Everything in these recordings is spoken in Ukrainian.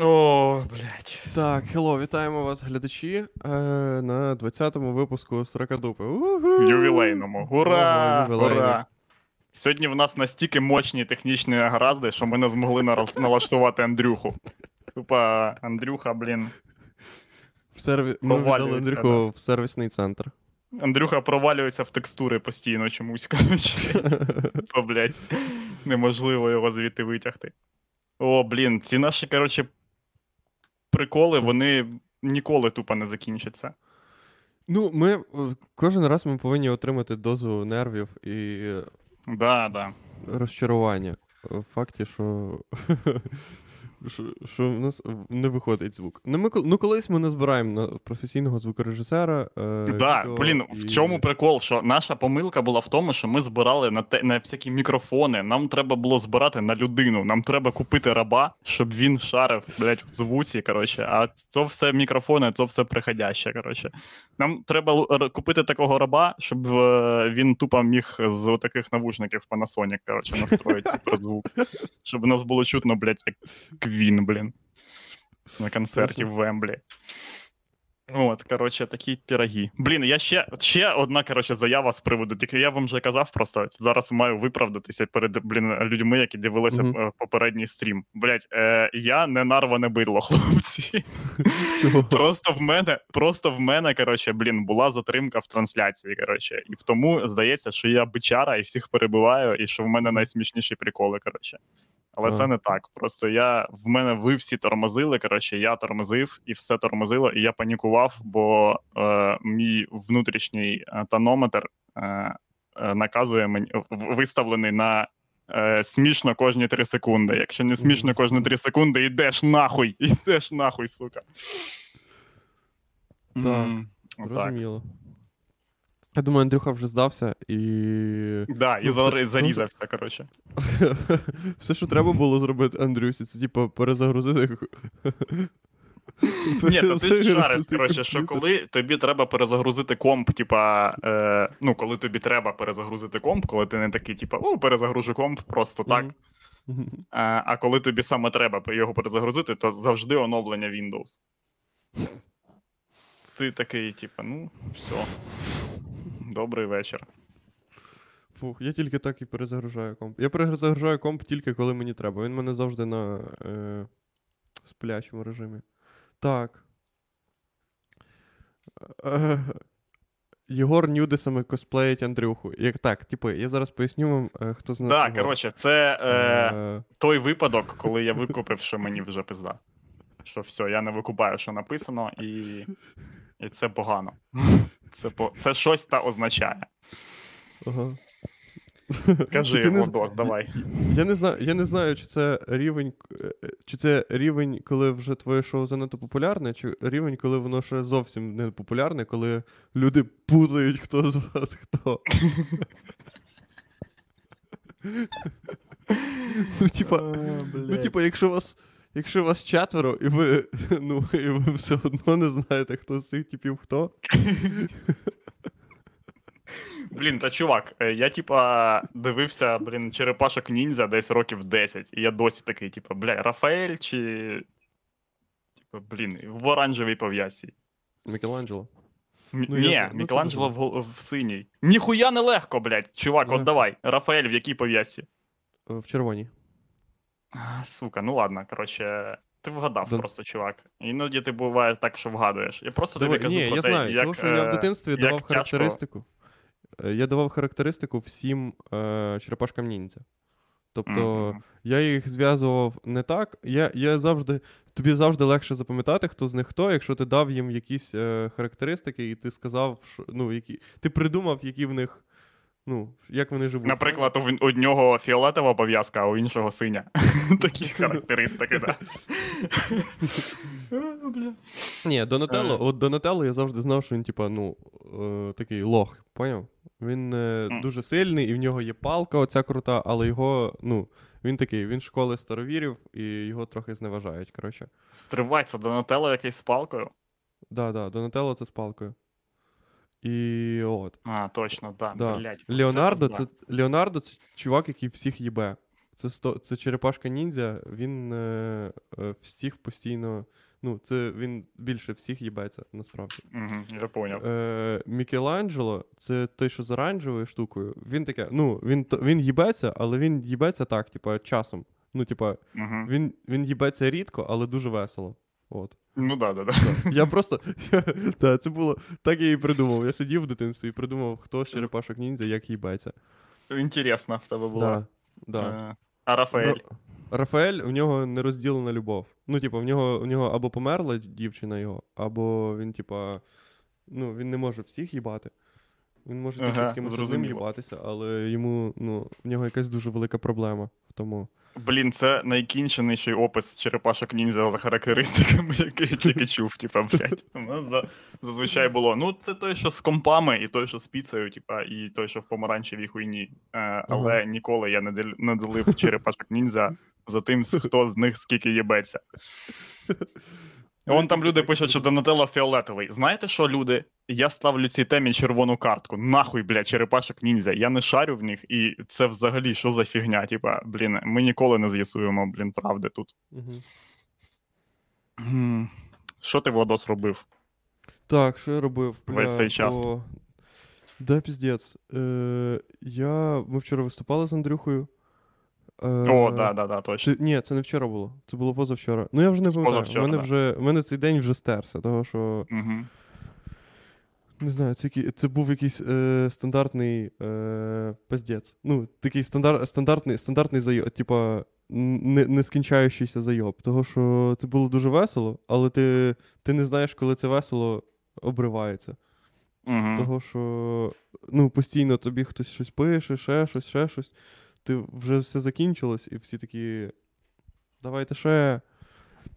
О, блядь. Так, хелло, вітаємо вас, глядачі, е, на 20-му випуску Сракадупи. Ювілейному. Гура! Ого, ювілейний. Гура! Сьогодні в нас настільки мощні технічні гаразди, що ми не змогли налаштувати Андрюху. Тупа Андрюха, блін. В серві... Ми віддали Провалюється, Андрюху в сервісний центр. Андрюха провалюється в текстури постійно чомусь, коротше. Тупа, блядь. Неможливо його звідти витягти. О, блін, ці наші, коротше, приколи, вони ніколи тупо не закінчаться. Ну, ми е, кожен раз ми повинні отримати дозу нервів і Да, да. розчарування. В факті, що. Що, що в нас не виходить звук. Ну, ми, ну колись ми назбираємо на професійного звукорежисера. Е, Да, відео блін, і- в чому прикол? Що наша помилка була в тому, що ми збирали на те на всякі мікрофони. Нам треба було збирати на людину. Нам треба купити раба, щоб він шарив, блядь, в звуці. Коротше, а це все мікрофони, це все приходяще. Коротше, нам треба купити такого раба, щоб е, він тупо міг з таких навушників Panasonic, коротше, настроїти суперзвук. Щоб нас було чутно, блядь, як Квін, блін. На концерті в Вемблі. От, коротше, такі піроги. Блін, я ще, ще одна, коротше, заява з приводу. Тільки я вам вже казав, просто зараз маю виправдатися перед блін, людьми, які дивилися е, попередній стрім. Блять, е, я не нарване бидло, хлопці. Просто в мене, просто в мене, коротше, блін, була затримка в трансляції. Коротше, і тому здається, що я бичара і всіх перебиваю, і що в мене найсмішніші приколи. Коротше. Але А. це не так. Просто я в мене ви всі тормозили. Коротше, я тормозив і все тормозило, і я панікував, бо е, мій внутрішній е, тонометр е, е, наказує мені виставлений на. Е, смішно кожні 3 секунди. Якщо не смішно кожні 3 секунди, йдеш нахуй, йдеш нахуй, сука. Так, М, Отак. Зрозуміло. Я думаю, Андрюха вже здався і. Да, і Ну, все- ну, зарізався, коротше. Все, що треба було зробити Андрюсі, це типу перезагрузити. Ні, то ти ж шарив, коротше, що коли тобі треба перезагрузити комп, типа, е, ну, коли тобі треба перезагрузити комп, коли ти не такий, типа, о, перезагружу комп просто так. А, а коли тобі саме треба його перезагрузити, то завжди оновлення Windows. Ти такий, типа, ну, все. Добрий вечір. Фух, я тільки так і перезагружаю комп. Я перезагружаю комп тільки коли мені треба. Він мене завжди на е, сплячому режимі. Так. Е, Єгор нюдисами косплеїть Андрюху. Як так, типу, я зараз поясню вам, е, хто з нас. Так, коротше, це е, Е, той випадок, коли я викупив, що мені вже пизда. Що все, я не викупаю, що написано, і, і це погано. Це, по... це щось та означає. ага. Кажи, Ти не з- давай. Я не знаю, я не знаю, чи це рівень, е, е, чи це рівень, коли вже твоє шоу занадто популярне, чи рівень, коли воно ще зовсім не популярне, коли люди путають, хто з вас хто. ну, типа, ну, типа, якщо вас. Якщо вас четверо, і ви, ну, і ви все одно не знаєте, хто з цих типів хто. Блін, та чувак, е, я типа дивився, блін, черепашок ніндзя десь років 10, і я досі такий, типа, бля, Рафаель чи. Типа, блін, в оранжевій пов'язці. Мікеланджело. М- Ну, Ні, я- ну, Мікеланджело в, в синій. Ніхуя не легко, блядь. Чувак, от давай. Рафаель в якій пов'язці? Е, В червоній. Сука, ну ладно, коротше, ти вгадав Да. просто, чувак. Іноді ти буває так, що вгадуєш. Я просто Давай, тобі кажу ні, про я те, знаю, як, тому що я в е, дитинстві як давав характеристику. Е, Я давав характеристику всім е, черепашкам ніндзя. Тобто Мгм. я їх зв'язував не так. Я, я завжди, тобі завжди легше запам'ятати, хто з них хто, якщо ти дав їм якісь е, характеристики, і ти сказав, що, ну, які, ти придумав, які в них, ну, як вони живуть. Наприклад, у, у нього фіолетова пов'язка, а у іншого синя. Такі характеристики, так. Ні, Донателло, Е. от Донателло я завжди знав, що він, типа, ну, е, такий лох, поняв? Він е, дуже сильний, і в нього є палка, оця крута, але його, ну, він такий, він школи старовірів, і його трохи зневажають, коротше. Стривай, це Донателло якийсь з палкою. Да, да, Донателло це з палкою. І от. А, точно, так. Да. Блять. Леонардо це, Леонардо це чувак, який всіх їбе. Це, сто, це черепашка ніндзя, він е, е, всіх постійно. Ну, це він більше всіх їбеться, насправді. Угу, я поняв. Е, Мікеланджело, це той, що з оранжевою штукою. Він таке, ну, він, він їбеться, але він їбеться так, типа, часом. Ну, типа, Угу. він, він їбеться рідко, але дуже весело. От. Ну да, да, да. Я просто. Та, це було. Так я і придумав. Я сидів в дитинстві і придумав, хто з черепашок ніндзя, як їбеться. Інтересно в тебе було. Да, да. Е, А Рафаель? Ра- Рафаель, у нього нерозділена любов. Ну, типу, в нього, у нього або померла дівчина його, або він, типа, ну, він не може всіх їбати. Він може тільки Ага, з кимось одним їбатися, але йому, ну, в нього якась дуже велика проблема в тому. Блін, це найкінченіший опис черепашок ніндзя за характеристиками, який я тільки чув, типа, блядь. У нас за, зазвичай було. Ну, це той, що з компами, і той, що з піцею, типа, і той, що в помаранчевій хуйні. Е, але ніколи я не, дел- не делив черепашок ніндзя за тим, хто з них скільки їбеться. Вон там люди пишуть, що Донателло фіолетовий. Знаєте що, люди? Я ставлю цій темі червону картку. Нахуй, блядь, черепашок ніндзя. Я не шарю в них, і це взагалі що за фігня? Типа, блін, ми ніколи не з'ясуємо, блін, правди тут. Угу. Що ти, Владос, робив? Так, що я робив? Весь цей час. О... Да, піздець. Е, я... Ми вчора виступали з Андрюхою. О, да, да, да, точно. Це, ні, це не вчора було. Це було позавчора. Ну я вже не пам'ятаю. У мене да. вже у мене цей день вже стерся, того що Угу. не знаю, це, це був якийсь е, стандартний е, пиздець. Ну, такий стандар, стандартний, стандартний зайоб, типа не, не скінчаючийся зайоб. Того що це було дуже весело, але ти, ти не знаєш, коли це весело обривається. Угу. Того, що ну, постійно тобі хтось щось пише, ще щось, ще щось. Ти вже все закінчилось, і всі такі. Давайте ще.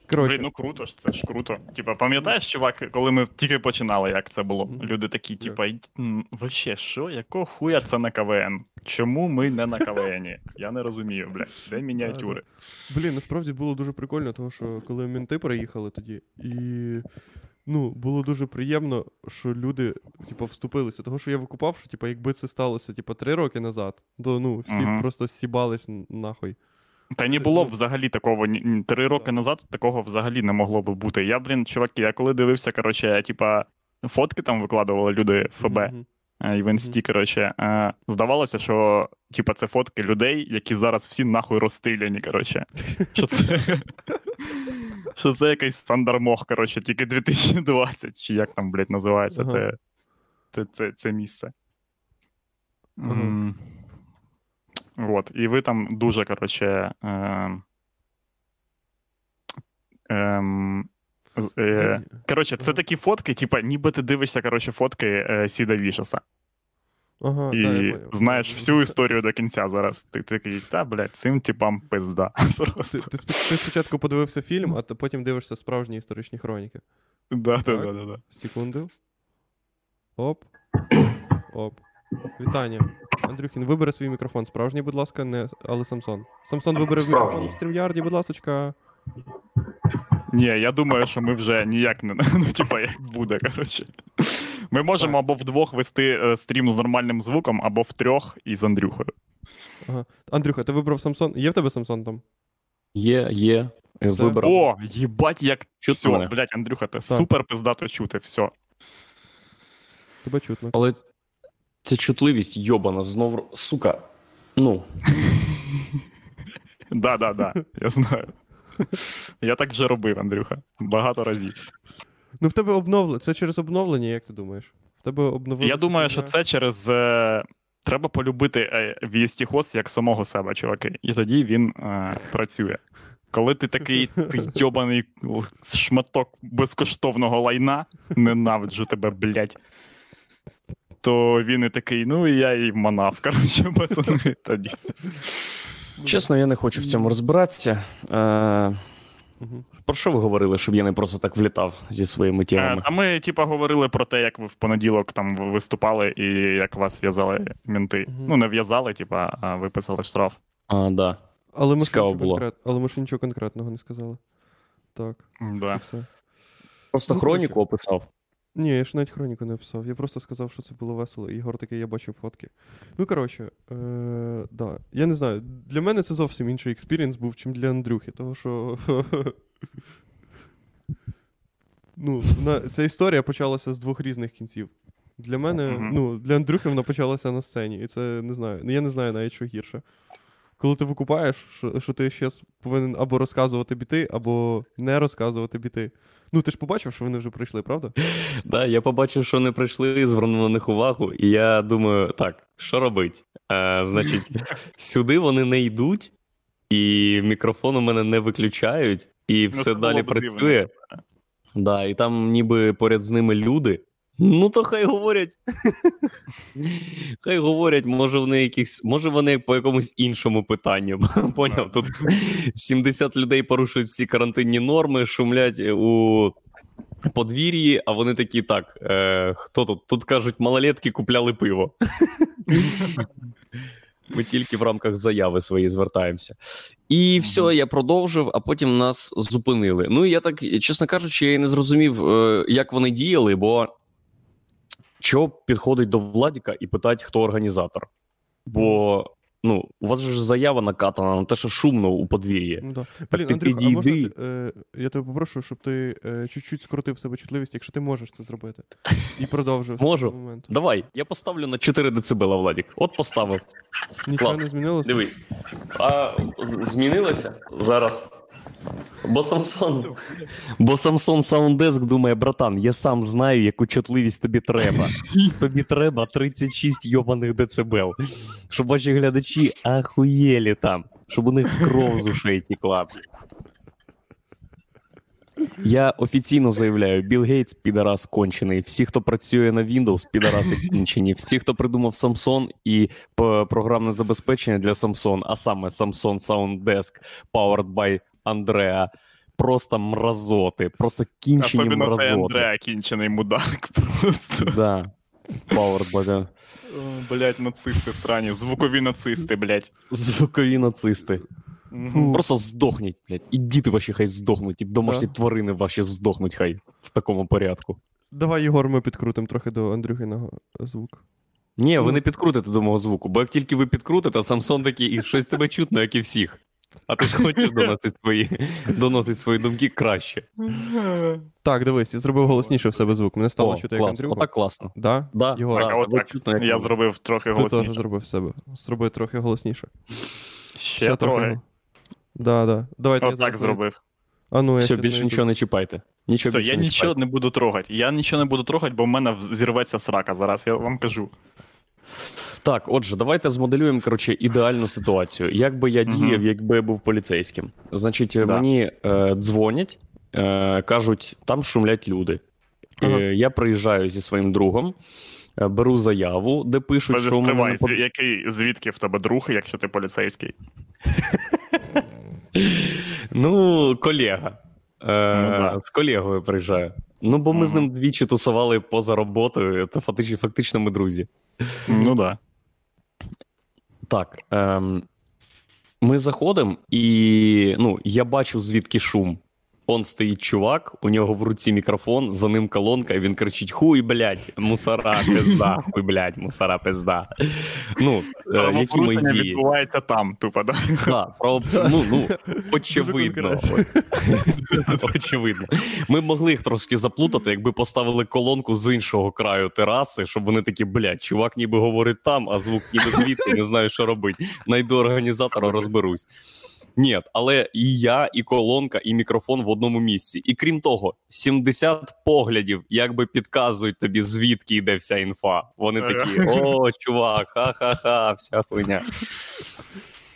Коротше, ну круто ж, це ж круто. Типа, пам'ятаєш, чувак, коли ми тільки починали, як це було? Люди такі, типа, «Й- м, вообще, що, якого хуя це на КВН? Чому ми не на КВНі? Я не розумію, блядь, де мініатюри? Блін, насправді було дуже прикольно, тому що коли мінти приїхали тоді, і ну, було дуже приємно, що люди, типу, вступилися. Того, що я викупав, що типу, якби це сталося, типу, три роки назад, то ну, всі б просто сібались нахуй. Та не було б взагалі такого. Три роки назад такого взагалі не могло би бути. Я, блін, чуваки, я коли дивився, коротше, типа, фотки там викладували люди ФБ. Е, і в інсті, коротше, е, здавалося, що типа це фотки людей, які зараз всі нахуй розстріляні, коротше. Що це, що це якийсь Сандермох, коротше, тільки 2020, чи як там, блядь, називається Ага. те, те, це, це місце. Ага. М, От, і ви там дуже, коротше. Е, ем, е, Коротше, це такі фотки, типа, ніби ти дивишся, коротше, фотки е, Сіда Вішеса. Ага, І да, я знаєш всю історію до кінця зараз. Ти такий, та, блядь, цим типам пизда. Ти, ти, ти спочатку подивився фільм, а потім дивишся справжні історичні хроніки. Да, да, Так. да, да, да. Секунду. Оп. Оп. Вітання. Андрюхін, вибери свій мікрофон. Справжній, будь ласка, не... але Самсон. Самсон вибери мікрофон в стрімярді, будь ласочка. Ні, я думаю, що ми вже ніяк не ну, типа, як буде, коротше. Ми можемо Так. або вдвох вести е, стрім з нормальним звуком, або в трьох із Андрюхою. Ага. Андрюха, ти вибрав Самсон. Є в тебе Самсон там? Є, є. Е, Все. Вибрав. О, їбать, як Чутно все, мене? блядь, Андрюха, ти супер пиздато чути, все. Тебе чутно. Але ця чутливість йобана знов. Сука. Ну, Да, да, да, я знаю. Я так вже робив, Андрюха. Багато разів. Ну в тебе обновлення. Це через обновлення, як ти думаєш? В тебе обновилося. Я думаю, що це через. Е... Треба полюбити е, VST-хост як самого себе, чуваки. І тоді він е, працює. Коли ти такий ти йобаний шматок безкоштовного лайна, ненавиджу тебе, блядь. То він і такий, ну і я і манав. Коротше, пацани, тоді. чесно, я не хочу в цьому розбиратися. Е. про що ви говорили, щоб я не просто так влітав зі своїми Е, темами? А ми, типа, говорили про те, як ви в понеділок там виступали і як вас в'язали менти. Мгм. Ну, не в'язали, типа, а виписали штраф. А, да. Але ми, ж Цікаво нічого було. конкрет... Але ми ж нічого конкретного не сказали. Так, і Да. все. Просто Ну, хроніку коротше. описав. Ні, я ж навіть хроніку не писав. Я просто сказав, що це було весело. І Ігор такий, я бачив фотки. Ну, коротше, е, да. Я не знаю. Для мене це зовсім інший experience був, чим для Андрюхи, того що. ну, на, ця історія почалася з двох різних кінців. Для мене, Мгм. ну, для Андрюхи вона почалася на сцені. І це не знаю. Я не знаю навіть, що гірше. Коли ти викупаєш, що, що ти ще повинен або розказувати біти, або не розказувати біти. Ну, ти ж побачив, що вони вже прийшли, правда? Да, я побачив, що вони прийшли, звернув на них увагу, і я думаю, так, що робить? Е, значить, сюди вони не йдуть, і мікрофон у мене не виключають, і все це було далі працює. Да, і там ніби поряд з ними люди. Ну, то хай говорять. Хай говорять, може вони якісь, може вони по якомусь іншому питанню. Поняв? Тут 70 людей порушують всі карантинні норми, шумлять у подвір'ї, а вони такі так. Е, хто тут? Тут кажуть, малолетки купляли пиво. Ми тільки в рамках заяви своєї звертаємося. І все, я продовжив, а потім нас зупинили. Ну, і я так, чесно кажучи, я і не зрозумів, е, як вони діяли, бо чого підходить до Владіка і питати, хто організатор. Бо ну, у вас же заява накатана на те, що шумно у подвір'ї. Ну, да. Так Блін, ти Андрюх, а можна ти, е, я тебе попрошу, щоб ти е, чуть-чуть скоротив себе чутливість, якщо ти можеш це зробити. І продовжив Можу. Момент. Давай, я поставлю на 4 децибела, Владік. От поставив. Нічого клас. не змінилося? Дивись. А з- змінилося зараз. Бо Самсон, бо Самсон Sounddesk думає, братан, я сам знаю, яку чутливість тобі треба. Тобі треба 36 йобаних децибел. Щоб ваші глядачі ахуєлі там, щоб у них кров з ушей тікла. Я офіційно заявляю: Білл Гейтс підарас кончений. Всі, хто працює на Windows, підараси кінчені. Всі, хто придумав Samsung і п- програмне забезпечення для Samsung, а саме Samsung Sound Desk Powered by Andrea, просто мразоти, просто кінчені Особливо цей мразоти. Андреа кінчений мудак. Просто. Да. By the... Блять, нацисти странні, звукові нацисти, блять. Звукові нацисти. Фу. Просто здохніть, блядь. І діти ваші хай здохнуть, і домашні Да. тварини ваші здохнуть хай в такому порядку. Давай, Єгор, ми підкрутимо трохи до Андрюхиного звуку. Ні, ви Ну. не підкрутите до мого звуку, бо як тільки ви підкрутите, Самсон такий, і щось тебе чутно, як і всіх. А ти ж хочеш доносити свої, доносити свої думки краще. Так, дивись, я зробив голосніше в себе звук. Мене стало О, чути як клас, Андрюху. отак класно. Да? Да, Єгор, Так, а да, от так. чутно, як Я зробив трохи Ти теж голосніше. зробив в себе. Зроби трохи голосніше. Ще трохи. Да, да. Давайте я Отак зараз... зробив. А ну, я Все, щас більше знайду. нічого не чіпайте. Нічого Все, більше я не нічого чіпайте. не буду трогати. Я нічого не буду трогати, бо в мене в- зірветься срака зараз, я вам кажу. Так, отже, давайте змоделюємо коротше, ідеальну ситуацію. Як би я діяв, якби я був поліцейським? Значить, Да. мені е, дзвонять, е, кажуть, там шумлять люди. Ага. Е, я приїжджаю зі своїм другом, е, беру заяву, де пишуть, що у мене под- який, звідки в тебе друг, якщо ти поліцейський? Ну, колега. Е, Ну. З колегою приїжджаю. Ну, бо ми з ним двічі тусували поза роботою, то фактично ми друзі. Ну да. Так. Ем, ми заходимо, і ну, я бачу, звідки шум. Он стоїть чувак, у нього в руці мікрофон, за ним колонка, і він кричить: Хуй, блядь, мусора, пизда, хуй, блядь, мусора, пизда. Ну, е, які мої дії? відбувається там, тупо, да? Да, право, ну, ну, очевидно. Очевидно. Ми могли їх трошки заплутати, якби поставили колонку з іншого краю тераси, щоб вони такі, блядь, чувак ніби говорить там, а звук ніби звідти, не знаю, що робити. Найду організатора, розберусь. Ні, але і я, і колонка, і мікрофон в одному місці. І крім того, 70 поглядів якби підказують тобі, звідки йде вся інфа. Вони такі: о, чувак, ха-ха-ха, вся хуйня.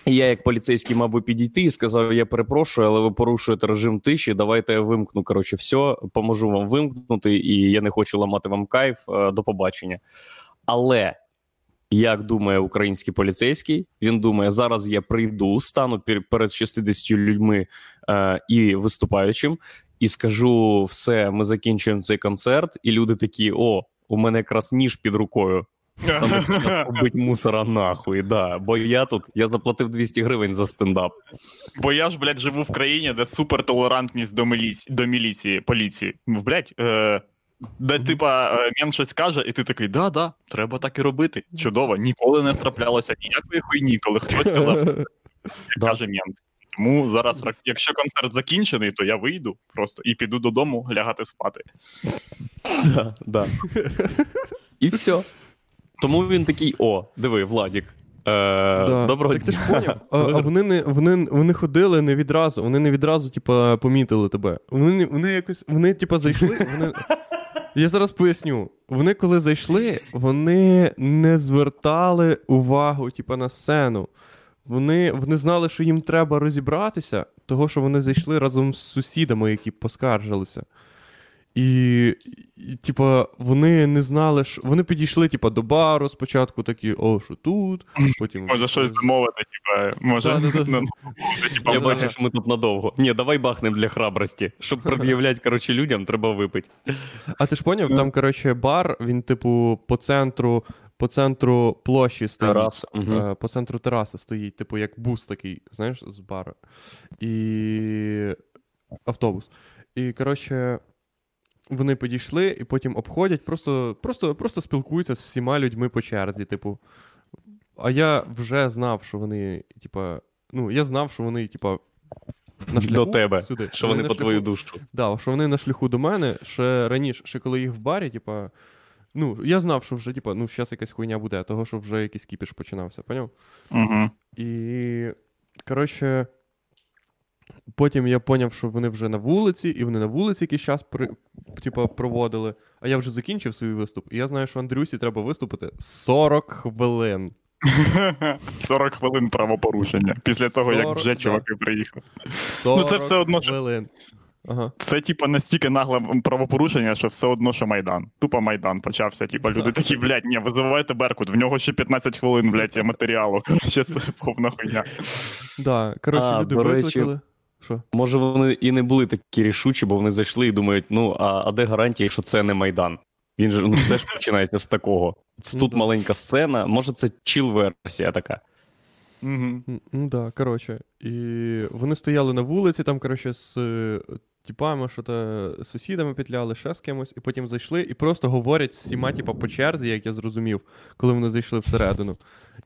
І я, як поліцейський, мав би підійти і сказав: я перепрошую, але ви порушуєте режим тиші. Давайте я вимкну. Коротше, все, поможу вам вимкнути, і я не хочу ламати вам кайф. е, До побачення. Але як думає український поліцейський, він думає, зараз я прийду, стану перед 60 людьми е, і виступаючим, і скажу: все, ми закінчуємо цей концерт, і люди такі: о, у мене якраз ніж під рукою. Саме побить мусора нахуй, да. Бо я тут я заплатив 200 гривень за стендап. Бо я ж, блядь, живу в країні, де супертолерантність до міліції, до міліції, поліції. Блядь, е, Де, типа, е, мент щось каже, і ти такий, да, да, треба так і робити. Чудово, ніколи не траплялося ніякої хуйні, коли хтось сказав, Да. каже мент. Тому зараз, якщо концерт закінчений, то я вийду просто і піду додому лягати спати. Да, да. І все. Тому він такий: о, диви, Владік. Е, Да. Доброго так ти ж поняв. А, а вони не вони, вони ходили не відразу, вони не відразу, типа, помітили тебе. Вони, не- вони якось, вони, типа, зайшли. Вони... Я зараз поясню. Вони, коли зайшли, вони не звертали увагу, типу, на сцену. Вони, вони знали, що їм треба розібратися, того, що вони зайшли разом з сусідами, які поскаржилися. І, і типа, вони не знали, що вони підійшли, типа, до бару спочатку, такі, о, що тут, потім. Може щось замовити, типа, може, Я бачу, що ми тут надовго. Ні, давай бахнем для храбрості. Щоб пред'являти, коротше, людям, треба випити. А ти ж поняв, там, коротше, бар, він, типу, по центру, по центру площі стоїть. Тарас. Угу. Е, По центру тераси стоїть, типу, як бус такий, знаєш, з бару. І автобус. І, коротше, вони підійшли і потім обходять, просто, просто, просто спілкуються з всіма людьми по черзі, типу. А я вже знав, що вони, типа, ну, я знав, що вони, типа, на шляху До тебе, сюди. Що вони на по шляху- твою душу. Да, що вони на шляху до мене ще раніше, ще коли їх в барі, типа. Ну, я знав, що вже, типа, ну, зараз якась хуйня буде, того, що вже якийсь кіпіш починався, поняв? Угу. І. Коротше, потім я поняв, що вони вже на вулиці, і вони на вулиці якийсь час при, типа, проводили. А я вже закінчив свій виступ, і я знаю, що Андрюсі треба виступити 40 хвилин. 40 хвилин правопорушення. Після того, як вже да. чуваки приїхали. 40 Ну, все одно, хвилин. Ага. Це, типа, настільки нагле правопорушення, що все одно, що Майдан. Тупо Майдан почався. Типа, люди такі, блядь, ні, визивайте Беркут, в нього ще 15 хвилин, блядь, матеріалу. Коротше, це повна хуйня. Да, коротше, люди викликали. Що? Може, вони і не були такі рішучі, бо вони зайшли і думають: ну, а, а де гарантія, що це не Майдан? Він же ну, все ж починається з такого. Це Ну, тут маленька сцена, може, це чіл-версія така. Угу. Ну так, да, коротше. І вони стояли на вулиці, там, коротше, з типами, що то сусідами петляли, ще з кимось, і потім зайшли і просто говорять з всіма, типа, по черзі, як я зрозумів, коли вони зайшли всередину.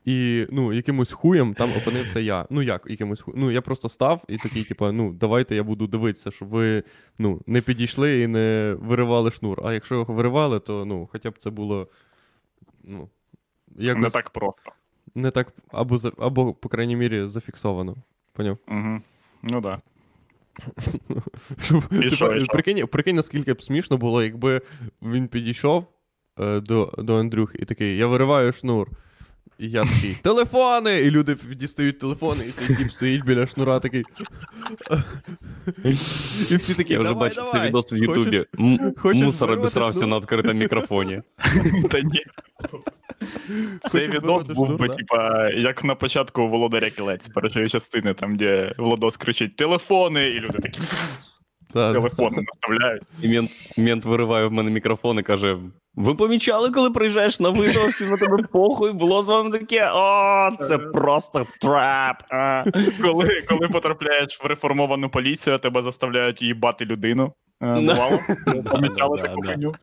І ну, якимось хуєм там опинився я. Ну як, якимось хуєм. Ну, я просто став і такий, типа, ну, давайте я буду дивитися, щоб ви ну, не підійшли і не виривали шнур. А якщо його виривали, то ну, хоча б це було. Ну, якось Не так просто. не так, або, або, по крайній мірі, зафіксовано. Поняв? Угу. Ну да. Щоб, І що, і що? Прикинь, прикинь, наскільки б смішно було, якби він підійшов е, до, до Андрюхи і такий: я вириваю шнур. І я такий, телефони! І люди дістають телефони, і цей тіп стоїть біля шнура такий. І всі такі. Я вже давай, бачу давай. цей відос в Ютубі. М- хочеш Мусор вирвати обісрався шнур? на відкритому мікрофоні. Та ні. Цей відос був би, типа, як на початку Володаря Кілець, першої частини, там, де Владос кричить телефони, і люди такі телефони наставляють. І мент, мент вириває в мене мікрофон і каже: Ви помічали, коли приїжджаєш на визов, всі на тебе похуй, було з вами таке. О, це просто трап. а». Коли, коли потрапляєш в реформовану поліцію, тебе заставляють їбати людину. Е, Бувало? Помічали таку.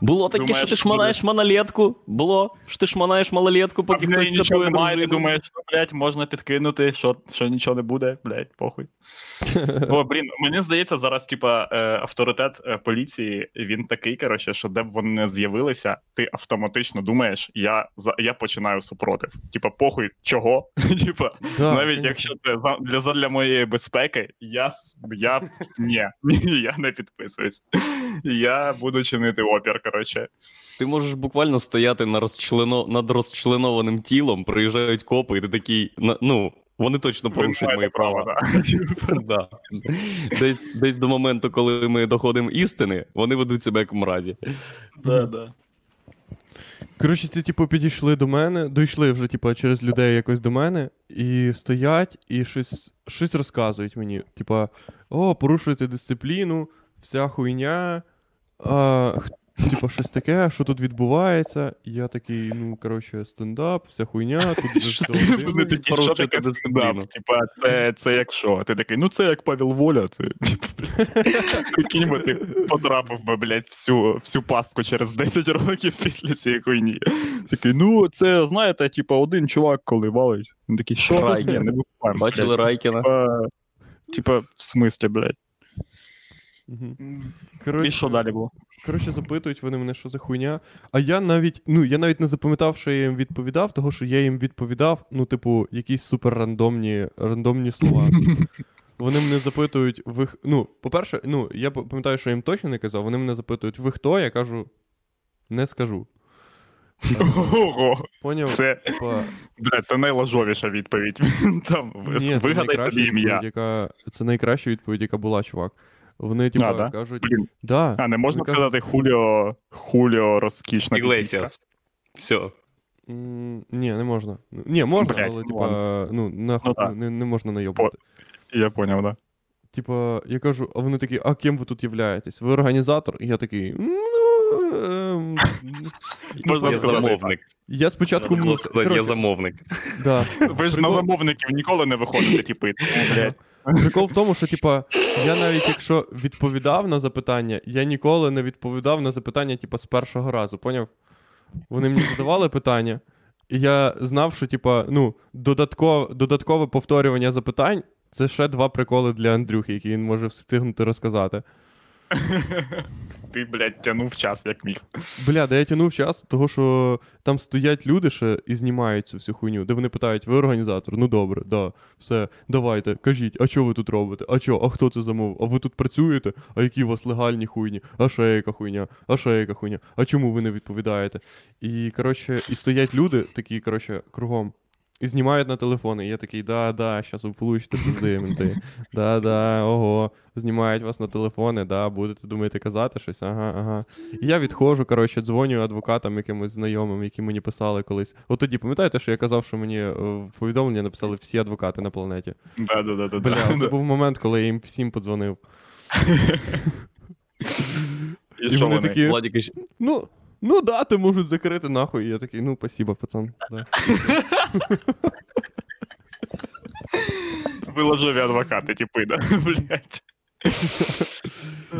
Було таке, що ти шманаєш малолетку. Було, що ти шманаєш малолетку, поки хтось нічого немає, ти думаєш, що, блядь, можна підкинути, що, що нічого не буде, блядь, похуй. О, блін, мені здається, зараз, типа, е, авторитет е, поліції, він такий, коротше, що де б вони не з'явилися, ти автоматично думаєш, я, за- я починаю супротив. Типа, похуй, чого? Типа, Да, навіть конечно. якщо це за- для, задля моєї безпеки, я, я ні, ні, я не підписуюсь. Я буду чинити опір, коротше. Ти можеш буквально стояти на розчлено... над розчленованим тілом, приїжджають копи, і ти такий, ну, вони точно порушують мої права. да. Десь, десь до моменту, коли ми доходимо істини, вони ведуть себе як мразі. Да, да. Коротше, ці, типу, підійшли до мене, дійшли вже, типу, через людей якось до мене, і стоять, і щось, щось розказують мені. Типа, о, порушуєте дисципліну, вся хуйня. А, типа, щось таке, що тут відбувається. І я такий, ну, коротше, стендап, вся хуйня, тут же Що ж ти. Вони такі, що таке дисципліну. стендап? Типа, це, це як що? Ти такий, ну це як Павел Воля, це типу, прикинь би, ти потрапив би, блядь, всю, всю пастку через 10 років після цієї хуйні. Такий, ну це, знаєте, типа, один чувак, коли валить. Він такий, що Райкін. Не випаємо. Бачили Райкіна? Типа, типа, в смислі, блядь. Мгм. І що далі було? Коротше, запитують вони мене, що за хуйня. А я навіть, ну, я навіть не запам'ятав, що я їм відповідав, того що я їм відповідав, ну, типу, якісь супер рандомні, рандомні слова. Вони мене запитують, ви. Ну, по-перше, ну, я пам'ятаю, що я їм точно не казав. Вони мене запитують, ви хто? Я кажу, не скажу. Ого, Поняв? це, Типа, блядь, це найлажовіша відповідь. Там, ні, вигадай собі ім'я. яка, це найкраща відповідь, яка була, чувак. Вони, типа, да? кажуть, Блін, да. а не можна Вони кажуть, сказати Хуліо, Хуліо розкішна? Іглесіас. Все. М, Ні, не можна. Ні, можна, Блядь, але, ну типа, ну, нахуй, Ну, да. не, не можна найобувати. Я поняв, да. Типа, я кажу, а вони такі, а ким ви тут являєтесь? Ви організатор? І я такий, ну. ем, Можна Я замовник. Я спочатку сказати, я замовник. да. Ви ж на замовників ніколи не виходите, типи. Блядь. Прикол в тому, що, типа, я навіть якщо відповідав на запитання, я ніколи не відповідав на запитання, типа, з першого разу, поняв? Вони мені задавали питання, і я знав, що, типа, ну, додаткове, додаткове повторювання запитань це ще два приколи для Андрюхи, які він може встигнути розказати. Ти, блядь, тянув час, як міг. Бля, да я тянув час, того що там стоять люди ще і знімають цю всю хуйню, де вони питають, ви організатор? Ну добре, да, все, давайте, кажіть, а що ви тут робите? А що, а хто це замовив? А ви тут працюєте? А які у вас легальні хуйні? А ще яка хуйня? А ще яка хуйня? А чому ви не відповідаєте? І коротше, і стоять люди, такі, коротше, кругом. І знімають на телефони. І я такий, да, да, щас ви получите пизди, менти. Да, да, ого. Знімають вас на телефони, да, будете думаєте казати щось, ага, ага. І я відходжу, коротше, дзвоню адвокатам якимось знайомим, які мені писали колись. От тоді, пам'ятаєте, що я казав, що мені е, в повідомлення написали всі адвокати на планеті. Да, да, да, да, Бля, да. це був момент, коли я їм всім подзвонив. І, І що вони вони? такі, Владіка ну, ну да, ти можуть закрити нахуй. І я такий, ну, спасибо, пацан. Да. Виложові адвокати, типи, да, блядь.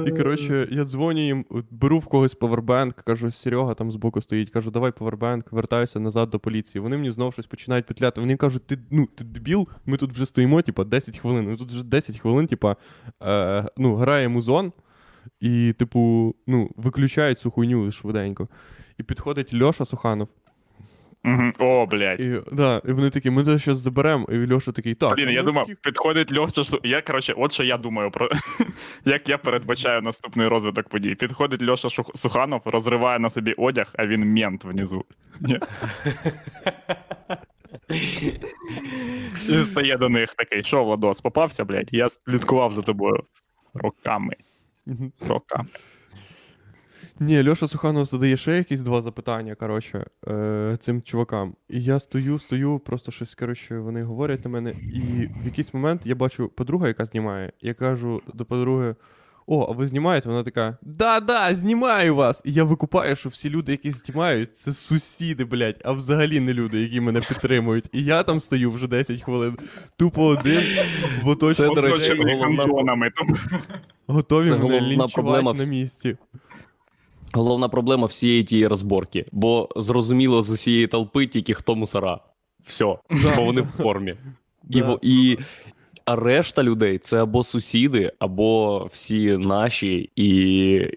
І коротше, я дзвоню їм, беру в когось повербенк, кажу, Серега там збоку стоїть, кажу, давай повербенк, вертаюся назад до поліції. Вони мені знову щось починають петляти. Вони кажуть, ти ну ти дебіл, ми тут вже стоїмо, типа, 10 хвилин. Ми тут вже 10 хвилин, типа, е, ну, грає музон, і, типу, ну, виключають цю хуйню швиденько. І підходить Льоша Суханов. О, блядь. І, да, і вони такі, ми це зараз заберемо. І Льоша такий, так. Блін, я думав, такі- підходить Льоша. Я, коротше, от що я думаю про як я передбачаю наступний розвиток подій. Підходить Льоша Шух- Суханов, розриває на собі одяг, а він мент внизу. І стає до них такий: що, Владос, попався, блядь? Я слідкував за тобою роками. Роками. Ні, Льоша Суханов задає ще якісь два запитання, коротше, е, цим чувакам. І я стою, стою, просто щось, коротше, вони говорять на мене. І в якийсь момент я бачу подруга, яка знімає. Я кажу до подруги: О, а ви знімаєте? Вона така: Да-да, знімаю вас! І я викупаю, що всі люди, які знімають, це сусіди, блядь, а взагалі не люди, які мене підтримують. І я там стою вже 10 хвилин, тупо один в оточенні Це, до речі, головна- готові це мене головна лінчувати проблема на місці. Головна проблема всієї тієї розборки, бо зрозуміло з усієї толпи тільки хто мусора. Все, Да. бо вони в формі. І, Да. і, а решта людей це або сусіди, або всі наші, і,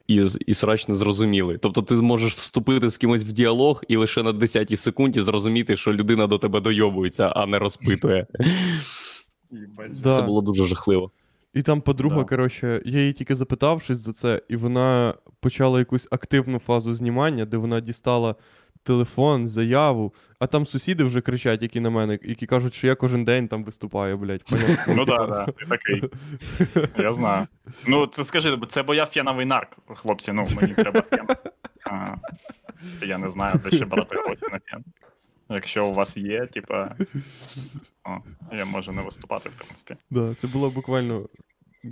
і, і срач не зрозуміли. Тобто ти зможеш вступити з кимось в діалог і лише на 10-й секунді зрозуміти, що людина до тебе дойобується, а не розпитує. Це було дуже жахливо. І там подруга, Да. коротше, я її тільки запитав щось за це, і вона почала якусь активну фазу знімання, де вона дістала телефон, заяву, а там сусіди вже кричать, які на мене, які кажуть, що я кожен день там виступаю, блядь. Понятно? Ну да, да, ти такий. Я знаю. Ну, це скажи, це бо я феновий нарк, хлопці. Ну, мені треба фен. Я не знаю, де ще брати гроші на фен. Якщо у вас є, типа. О, я можу не виступати, в принципі. Да, це було буквально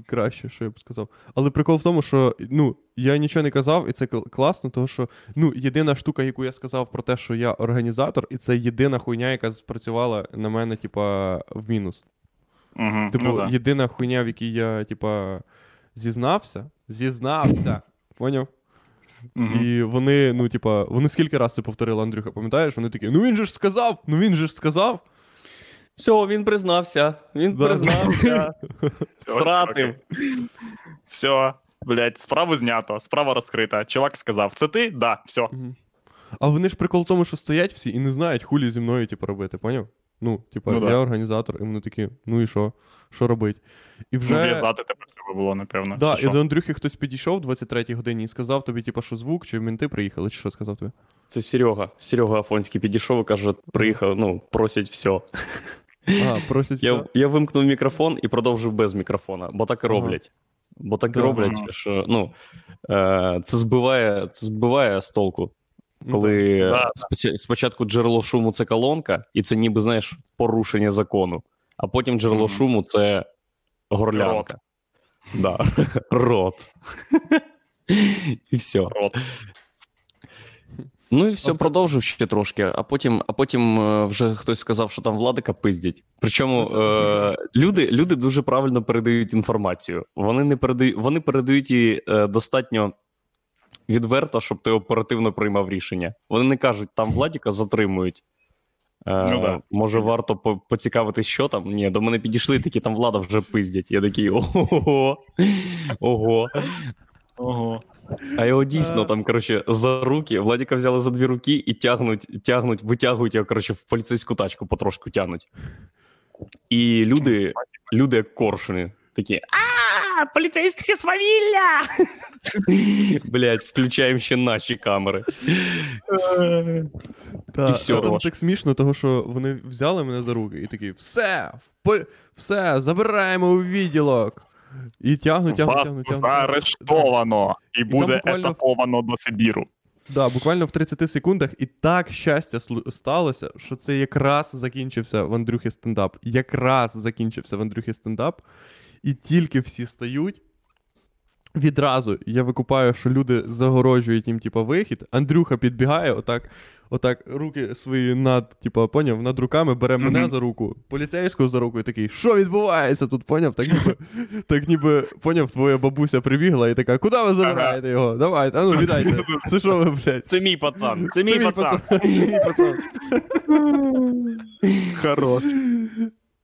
краще, що я б сказав. Але прикол в тому, що ну, я нічого не казав, і це класно, тому що ну, єдина штука, яку я сказав про те, що я організатор, і це єдина хуйня, яка спрацювала на мене, типа, в мінус. Угу. Типу, ну, да. єдина хуйня, в якій я, типа, зізнався. Зізнався. Поняв? Мгм. І вони, ну, типа, вони скільки раз це повторили, Андрюха, пам'ятаєш? Вони такі, ну він же ж сказав, ну він же ж сказав. Все, він признався. Він Да. признався. Стратив. Все, блядь, справу знято, справа розкрита. Чувак сказав, це ти? Да, все. А вони ж прикол в тому, що стоять всі і не знають, хулі зі мною, типу, робити, поняв? Ну, типа, Ну я да. організатор, і вони такі, ну і що? Що робить? І вже. Ну, в'язати тебе треба було, напевно. Да, і до Андрюхи хтось підійшов в 23-й годині і сказав тобі, типу, що звук, чи менти приїхали, чи що сказав тобі? Це Серега. Серега Афонський підійшов і каже, приїхав, ну, просять все. А, просять. Я, все? я вимкнув мікрофон і продовжив без мікрофона, бо так і Ага. роблять. Бо так і Да. роблять, Ага. що ну, е, це, збиває, це збиває з толку. Коли Да, спочатку джерело шуму це колонка, і це ніби, знаєш, порушення закону, а потім джерело Мгм. шуму це горлянка. Да. Рот. І все. Рот. Ну і все, в- продовжив ще трошки, а потім, а потім е, вже хтось сказав, що там владика пиздять. Причому Ну, е, люди, люди дуже правильно передають інформацію. Вони не передають, вони передають її е, достатньо відверто, щоб ти оперативно приймав рішення. Вони не кажуть, там владіка затримують. Е, Ну да. Може, варто по- поцікавитись, що там? Ні, до мене підійшли, такі там влада вже пиздять. Я такий ого, ого. Ого. А його дійсно там, коротше, за руки. Владіка взяли за дві руки і тягнуть, тягнуть, витягують його, коротше, в поліцейську тачку потрошку тягнуть. І люди, люди як коршуни, такі. А, поліцейське свавілля! Блять, включаємо ще наші камери. Та, І а там так смішно, того, що вони взяли мене за руки і такі, все, все, забираємо у відділок. І тягнуть, тягнуть, Вас тягнуть, тягнуть. заарештовано і там буде буквально- етаповано до Сибіру. Да, буквально в 30 секундах, і так щастя сталося, що це якраз закінчився в Андрюхі стендап. Якраз закінчився в Андрюхі стендап, і тільки всі стають. Відразу я викупаю, що люди загорожують їм, типа, вихід. Андрюха підбігає, отак, отак, руки свої над, типа, поняв, над руками, бере мене за руку, поліцейського за руку, і такий, що відбувається тут, поняв? Так ніби, так ніби, поняв, твоя бабуся прибігла і така, куди ви забираєте його? Давайте, а ну віддайте. Це що ви, блядь? Це мій пацан, це Це мій пацан. Це мій пацан. Хорош.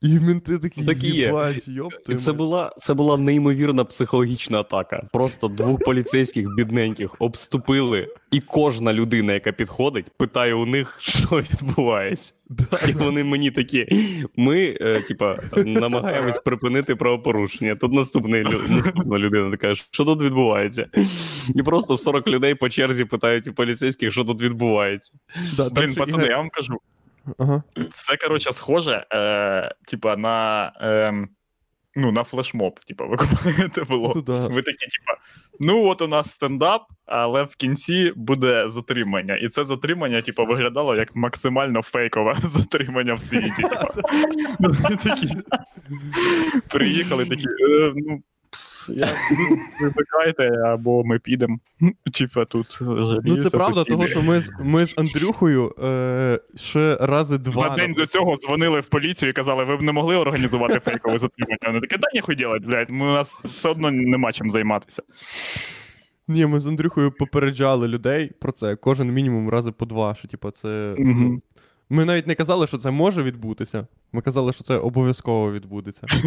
І менти такі, Так і є. їбать, йоп І це була, це була неймовірна психологічна атака. Просто двох поліцейських бідненьких обступили, і кожна людина, яка підходить, питає у них, що відбувається. Да, І вони мені такі: ми, е, типа, намагаємось припинити правопорушення. Тут наступний наступна людина така, що тут відбувається? І просто 40 людей по черзі питають у поліцейських, що тут відбувається. да, Блін, пацани, я вам кажу, Ага. це, коротше, схоже, е, типа, на. Е, ну, на флешмоб, типа, ви купаєте було. Ну, да. Ви такі, типа, ну от у нас стендап, але в кінці буде затримання. І це затримання, типа, виглядало як максимально фейкове затримання в світі. Приїхали такі, е, ну. Я, ну, викликайте, або ми підемо. Типа тут Ну це правда, того, що ми з ми з Андрюхою е, ще рази два. За день до цього дзвонили в поліцію і казали, ви б не могли організувати фейкове затримання. Вони такі, да ніхуй блядь, ми у нас все одно нема чим займатися. Ні, ми з Андрюхою попереджали людей про це кожен мінімум рази по два. Що, типу, це... Мгм. Ми навіть не казали, що це може відбутися. Ми казали, що це обов'язково відбудеться.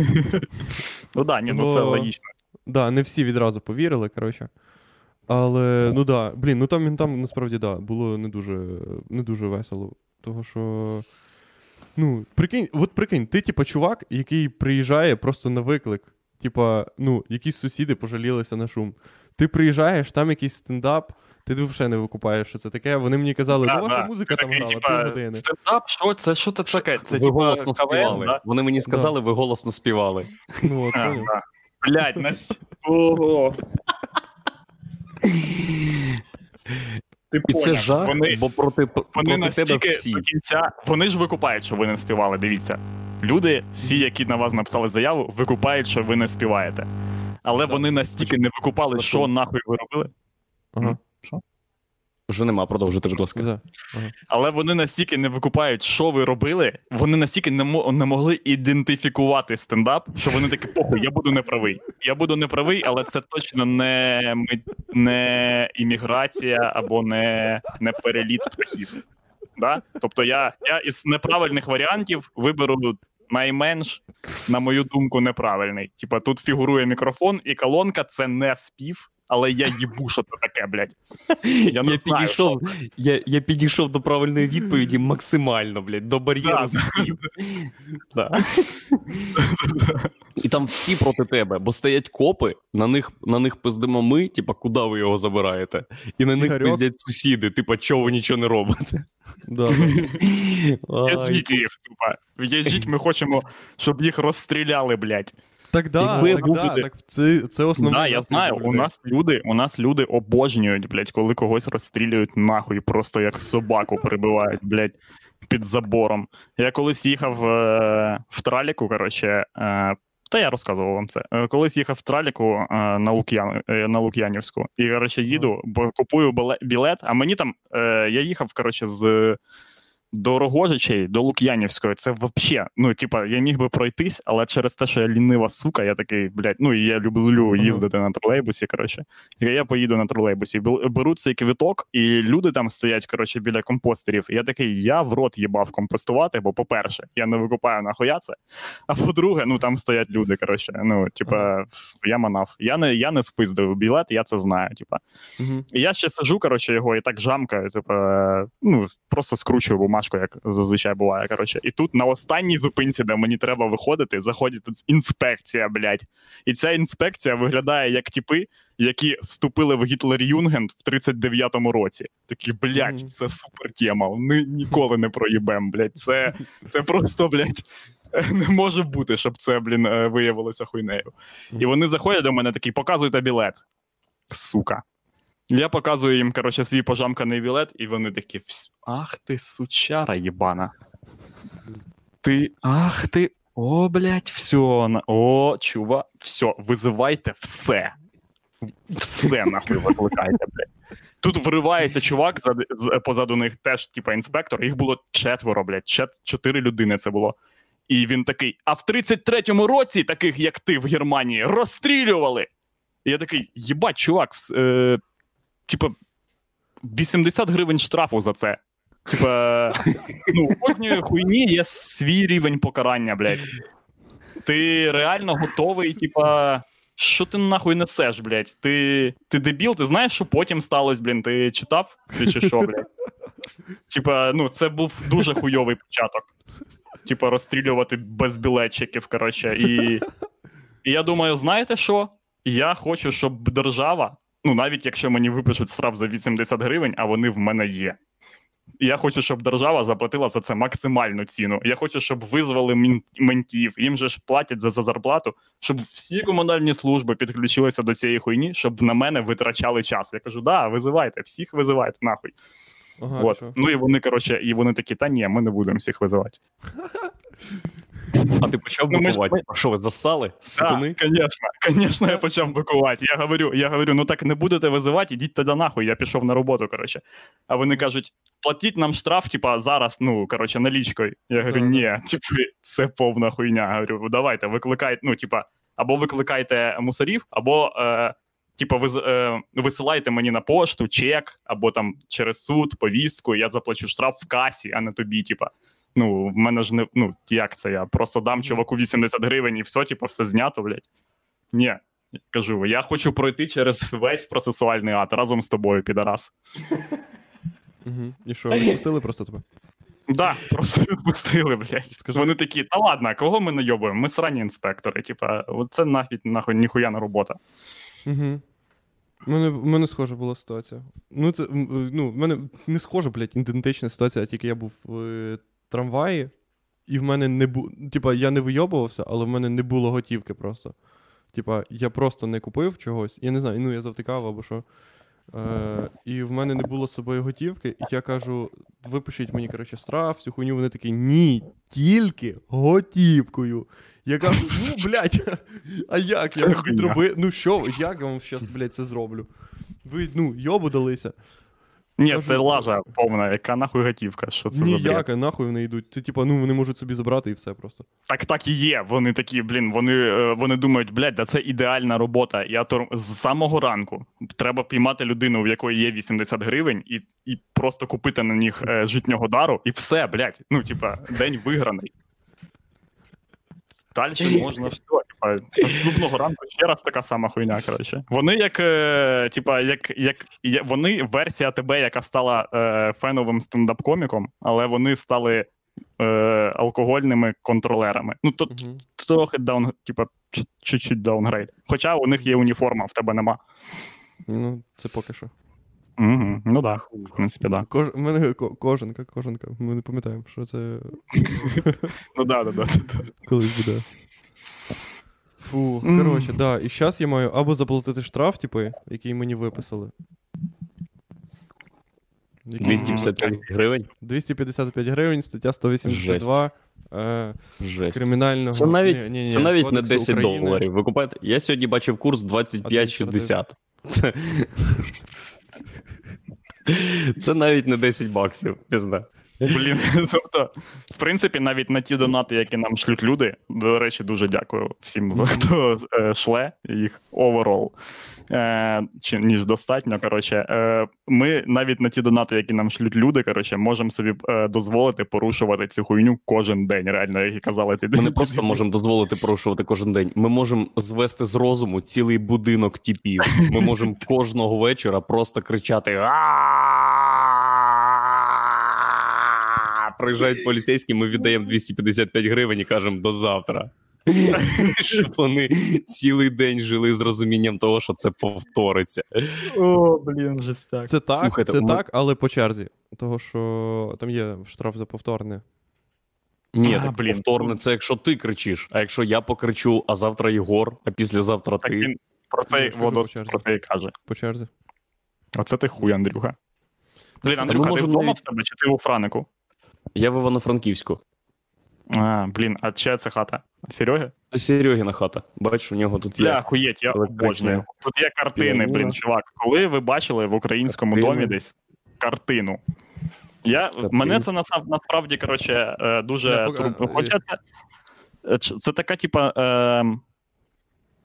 Ну да, ні, ну це логічно. Да, не всі відразу повірили, коротше. Але, ну да, блін, ну там, там насправді да, було не дуже, не дуже весело. Того що. Ну, прикинь, от прикинь, ти, типа, чувак, який приїжджає просто на виклик. Типа, ну, якісь сусіди пожалілися на шум. Ти приїжджаєш, там якийсь стендап, ти взагалі не викупаєш, що це таке. Вони мені казали, ну, ваша музика там Такий, грала типа, півгодини. Стендап, що це? Що це таке? Це ви типа голосно КВН, співали. да? Вони мені сказали, ви голосно співали. Ну, от, Блядь, нас... Ого. Ти І це поняв, жах, Вони, бо проти, вони проти тебе всі. до кінця. Вони ж викупають, що ви не співали. Дивіться. Люди, всі, які на вас написали заяву, викупають, що ви не співаєте. Але так. вони настільки не викупали, що нахуй ви робили. Ага. Вже нема, продовжуйте, будь ласка. За. Але вони настільки не викупають, що ви робили, вони настільки не, мо- не могли ідентифікувати стендап, що вони такі, похуй, я буду неправий. Я буду неправий, але це точно не, не імміграція або не, не переліт птахів. Да? Тобто я, я із неправильних варіантів виберу найменш, на мою думку, неправильний. Типа тут фігурує мікрофон і колонка це не спів. Але я їбу, що це таке, блядь. Я не Я знаю, підійшов, я, я підійшов до правильної відповіді максимально, блядь, до бар'єру Да. спів. Да. І там всі проти тебе, бо стоять копи, на них, на них пиздимо ми, типа, куди ви його забираєте? І на них Ігорьок. пиздять сусіди, типа, чого ви нічого не робите? Да, В'яжіть їх, тупа. В'яжіть, ми хочемо, щоб їх розстріляли, блядь. Так да, Якби так, да, туди- так це, це основне. да, я знаю, у нас люди, у нас люди обожнюють, блядь, коли когось розстрілюють нахуй, просто як собаку прибивають, блядь, під забором. Я колись їхав е, в траліку, коротше. Е, та я розказував вам це. Е, Колись їхав в траліку е, на, Лук'ян, е, на Лук'янівську. І, коротше, їду, бо купую білет, а мені там. Е, я їхав, коротше, з до Рогожичей, до Лук'янівської. Це взагалі, ну, типа, я міг би пройтись, але через те, що я лінива сука, я такий, блядь, ну і я люблю їздити на тролейбусі. Коротше. Я поїду на тролейбусі. Беру цей квиток, і люди там стоять, коротше, біля компостерів. І я такий, я в рот їбав компостувати, бо, по-перше, я не викупаю нахуя це. А по-друге, ну там стоять люди. Коротше, ну, типа, я манав. Я не, я не спиздив білет, я це знаю. Типа. І я ще сижу, коротше, його і так жамкаю, е, ну, просто скручую бумажку, як зазвичай буває. Коротше. І тут на останній зупинці, де мені треба виходити, заходить інспекція, блядь. І ця інспекція виглядає як типи, які вступили в Гітлер-Юнген в 39-му році. Такі, блядь, це супер тема. Ми ніколи не проїбем, блядь. Це, це просто, блядь. Не може бути, щоб це, блін, е, виявилося хуйнею. І вони заходять до мене такі, показуйте білет. Сука. Я показую їм, коротше, свій пожамканий білет, і вони такі: Ах ти, сучара єбана. Ти, ах ти, о, блядь, все, о, чува, все, визивайте все. Все нахуй викликайте, блядь. Тут вривається чувак зад- з- позаду них теж, типа, інспектор. Їх було четверо, блядь, чет- чотири людини це було. І він такий: а в 33-му році, таких як ти в Германії, розстрілювали. І я такий, їбать, чувак, вс- е, типа, 80 гривень штрафу за це. Типа, ну, у кожній хуйні є свій рівень покарання, блядь. Ти реально готовий, типа. Що ти нахуй несеш, блядь? Ти, ти дебіл, ти знаєш, що потім сталося, блін? Ти читав? Чи що, блядь? Типа, ну, це був дуже хуйовий початок. Типа, розстрілювати без білетчиків, коротше. І, і я думаю, знаєте що? Я хочу, щоб держава, ну навіть якщо мені випишуть штраф за 80 гривень, а вони в мене є. Я хочу, щоб держава заплатила за це максимальну ціну. Я хочу, щоб визвали ментів. Їм же ж платять за, за зарплату, щоб всі комунальні служби підключилися до цієї хуйні, щоб на мене витрачали час. Я кажу, да, визивайте, всіх визивайте, нахуй. Ага, От. Ну і вони, коротше, і вони такі, та ні, ми не будемо всіх визивати. А ти почав Ну, ми бикувати? А що ви засали? Сикуни? Так, звісно, звісно, я почав бикувати. Я говорю, я говорю, ну так не будете визивати, ідіть тоді нахуй. Я пішов на роботу, коротше. А вони кажуть, платіть нам штраф, типа, зараз, ну, коротше, налічкою. Я говорю, ні, типу, це повна хуйня. Я говорю, «Ну, давайте, викликайте, ну, типа, або викликайте мусорів, або. Е, Типа, ви е, висилайте мені на пошту чек, або там через суд, повістку, я заплачу штраф в касі, а не тобі. Типа. Ну, в мене ж не. Ну, як це я? Просто дам чуваку 80 гривень і все, типа, все знято, блядь. Ні, кажу, я хочу пройти через весь процесуальний ад разом з тобою, підарас. Угу. І що, відпустили просто тебе? Да, просто відпустили, блядь. Скажи- Вони такі, та ладно, кого ми найобуємо? Ми срані інспектори. Типа, це нахід, нахуй, ніхуя не робота. Угу. У мене, в мене схожа була ситуація. Ну, це, ну, в мене не схожа, блядь, ідентична ситуація, а тільки я був е, трамваї, і в мене не було. Типа, я не вийобувався, але в мене не було готівки просто. Типа, я просто не купив чогось. Я не знаю, ну я завтикав або що. Е, і в мене не було з собою готівки, і я кажу: випишіть мені, коротше, штраф, всю хуйню. Вони такі, ні, тільки готівкою. Я кажу, ну, блядь, а як? Я хуйня. Ну що, як я вам зараз, блядь, це зроблю? Ви, ну, йобу далися. Ні, це лажа повна, яка нахуй готівка. Що це за? Ніяка, нахуй вони йдуть. Це типа, ну вони можуть собі забрати і все просто. Так так і є. Вони такі, блін, вони, е, вони думають, блядь, да це ідеальна робота. Я то з самого ранку треба піймати людину, в якої є 80 гривень, і, і просто купити на них е, житнього дару, і все, блядь. Ну, типа, день виграний. Далі можна все. Типа, наступного ранку ще раз така сама хуйня. Коротше. Вони як, е, типа, як, як вони версія тебе, яка стала е, феновим стендап-коміком, але вони стали е, алкогольними контролерами. Ну, то Угу. трохи down, типа, чуть- чуть-чуть downgrade. Хоча у них є уніформа, в тебе нема. Ну, це поки що. Угу. Ну так, да, в принципі, так. Да. Кож... Мене ко- кожанка, кожанка. Ми не пам'ятаємо, що це Ну да, да, да, да. колись буде. Фу, коротше, да. І зараз я маю або заплатити штраф, типу, який мені виписали. Який- 255 гривень. 255 гривень, стаття 182 е, Жесть. кримінального. Це навіть, Ні, ні, ні, це навіть не 10 України. доларів. Ви купаєте? Я сьогодні бачив курс 25,60. Це... це навіть не 10 баксів. Пізда. Блін, тобто, в принципі, навіть на ті донати, які нам шлють люди, до речі, дуже дякую всім за хто е, шле їх оверол. Е, чи ніж достатньо. Коротше, е, ми навіть на ті донати, які нам шлють люди, коротше, можемо собі е, дозволити порушувати цю хуйню кожен день. Реально, як і казали ті Ми не просто можемо дозволити порушувати кожен день. Ми можемо звести з розуму цілий будинок типів. Ми можемо кожного вечора просто кричати. «А-а-а!» Приїжджають поліцейські, ми віддаємо 255 гривень і кажемо до завтра. Щоб вони цілий день жили з розумінням того, що це повториться. О, блін, жестяк. Це так, Слухайте, це ми- так, але по черзі. Того, що там є штраф за повторне. Ні, А, так блін. повторне це якщо ти кричиш, а якщо я покричу, а завтра Єгор, а післязавтра Так ти. він про Ну, водос про це і каже. По черзі. Оце ти хуй, Андрюха. Блін, Андрюха, ми ти вдома в себе чи ти у Франику? Я в Івано-Франківську. А, блін, а чия це хата? Сереги? Це Серегіна хата. Бачиш, у нього тут є. Бля, хуєть, я обожнюю. Тут є картини, блін, чувак. Коли ви бачили в українському Картини. домі десь картину? Я, Картини. мене це насправді, коротше, е, дуже Я трудно. Хоча це, е, це така, типа, е,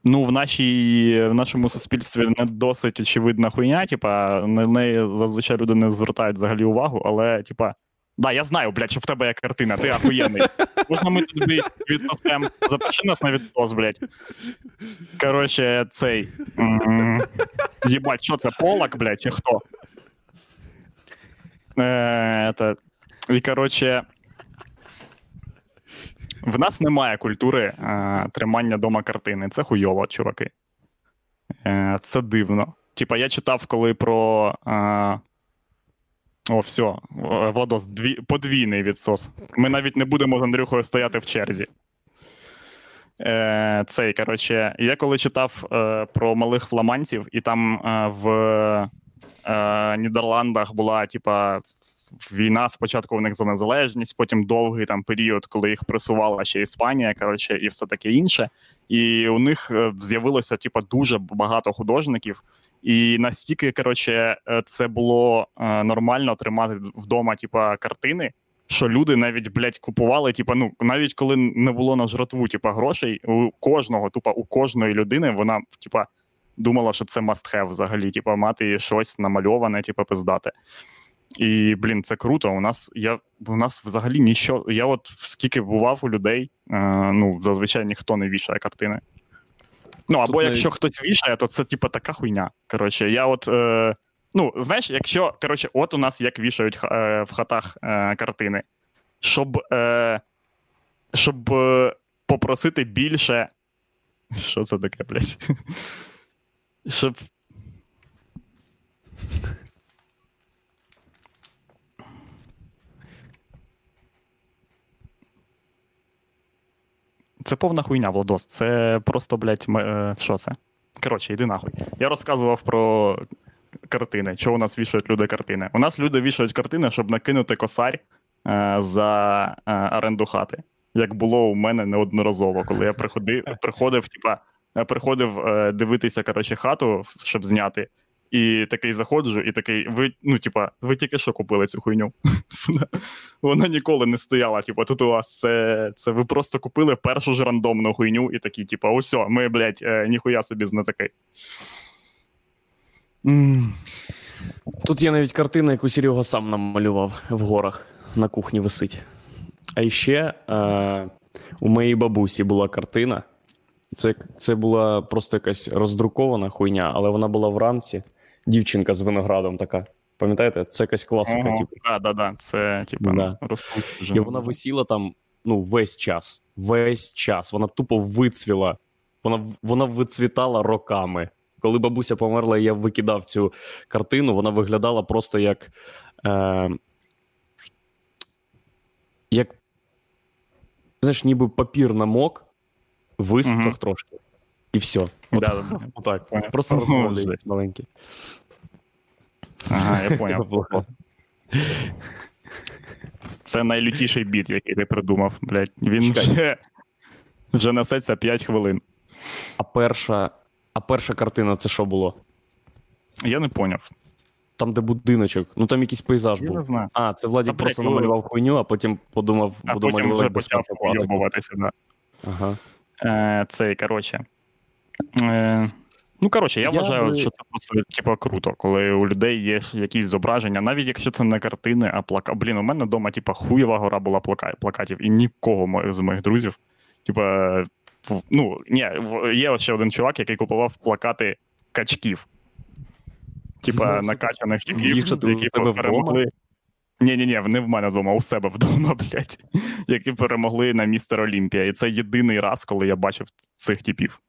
ну, в, нашій, в нашому суспільстві не досить очевидна хуйня, типа, на неї зазвичай люди не звертають взагалі увагу, але, типа, да, я знаю, блядь, що в тебе є картина, ти ахуєнний. Можна ми тобі відносимо, запиши нас на відос, блядь. Коротше, цей. Єбать, що це, полак, блядь, чи хто? Е, это, і, коротше, в нас немає культури е, тримання дома картини. Це хуйово, чуваки. Е, це дивно. Типа, я читав, коли про. Е, о, все, Владос, дві, подвійний відсос. Ми навіть не будемо з Андрюхою стояти в черзі. Е, цей, коротше, я коли читав е, про малих фламандців, і там е, в е, Нідерландах була, типа, війна спочатку у них за незалежність, потім довгий там період, коли їх пресувала ще Іспанія, коротше, і все таке інше. І у них е, з'явилося, типа, дуже багато художників. І настільки, коротше, е, це було е, нормально тримати вдома, типа, картини, що люди навіть, блядь, купували, типа, ну, навіть коли не було на жратву, типа, грошей, у кожного, тупа, у кожної людини вона, типа, думала, що це must have взагалі, типа, мати щось намальоване, типа, пиздате. І, блін, це круто. У нас я у нас взагалі нічого. Я от скільки бував у людей, е, ну зазвичай ніхто не вішає картини. Ну або Тут якщо навіть- хтось вішає, то це типу, така хуйня. Коротше, я от. Е, ну, знаєш, якщо коротше, от у нас як вішають е, в хатах е, картини, щоб, е, щоб е, попросити більше. Що це таке, блядь? Щоб Це повна хуйня, Владос. Це просто, блядь, м- е, що це? Коротше, йди нахуй. Я розказував про картини. Чого у нас вішають люди картини? У нас люди вішають картини, щоб накинути косарь е, за е, оренду хати. як було у мене неодноразово, коли я приходив, приходив, типа, приходив е, дивитися коротше, хату, щоб зняти. І такий заходжу, і такий, ви, ну, типа, ви тільки що купили цю хуйню. Вона- Вона ніколи не стояла. Типа, тут у вас це, це ви просто купили першу ж рандомну хуйню, і такі, типа, усьо, ми, блядь, е, ніхуя собі знатаки. Тут є навіть картина, яку Серега сам намалював в горах на кухні висить. А ще е, у моїй бабусі була картина. Це, це була просто якась роздрукована хуйня, але вона була вранці. Дівчинка з виноградом така. Пам'ятаєте? Це якась класика. Ого, Типу. да, да, да. Це, типа, Да. І вона висіла там ну, весь час. Весь час. Вона тупо вицвіла. Вона, вона вицвітала роками. Коли бабуся померла, і я викидав цю картину, вона виглядала просто як. Е, як знаєш, ніби папір намок, висох Мгм. трошки. І все. Отак. Просто Ну, розмовляй маленький. Ага, я поняв. Це найлютіший біт, який ти придумав, блядь. Він вже, вже несеться 5 хвилин. А перша, а перша картина це що було? Я не поняв. Там, де будиночок, ну там якийсь пейзаж Я був. не знаю. А, це Владік блядь, просто ну- намалював хуйню, а потім подумав, А буду потім малювати. Ага. Е, цей, коротше. Е, ну, коротше, я, Я вважаю, би- що це просто типу, круто, коли у людей є якісь зображення, навіть якщо це не картини, а плакати. Блін, у мене вдома, типу, хуєва гора була плака... плакатів, і нікого з моїх друзів. Типа, ну, ні, є ще один чувак, який купував плакати качків. Типа, накачаних типів, які перемогли. Ні, ні, ні, не в мене вдома, у себе вдома, блядь, які перемогли на містер Олімпія. І це єдиний раз, коли я бачив цих типів.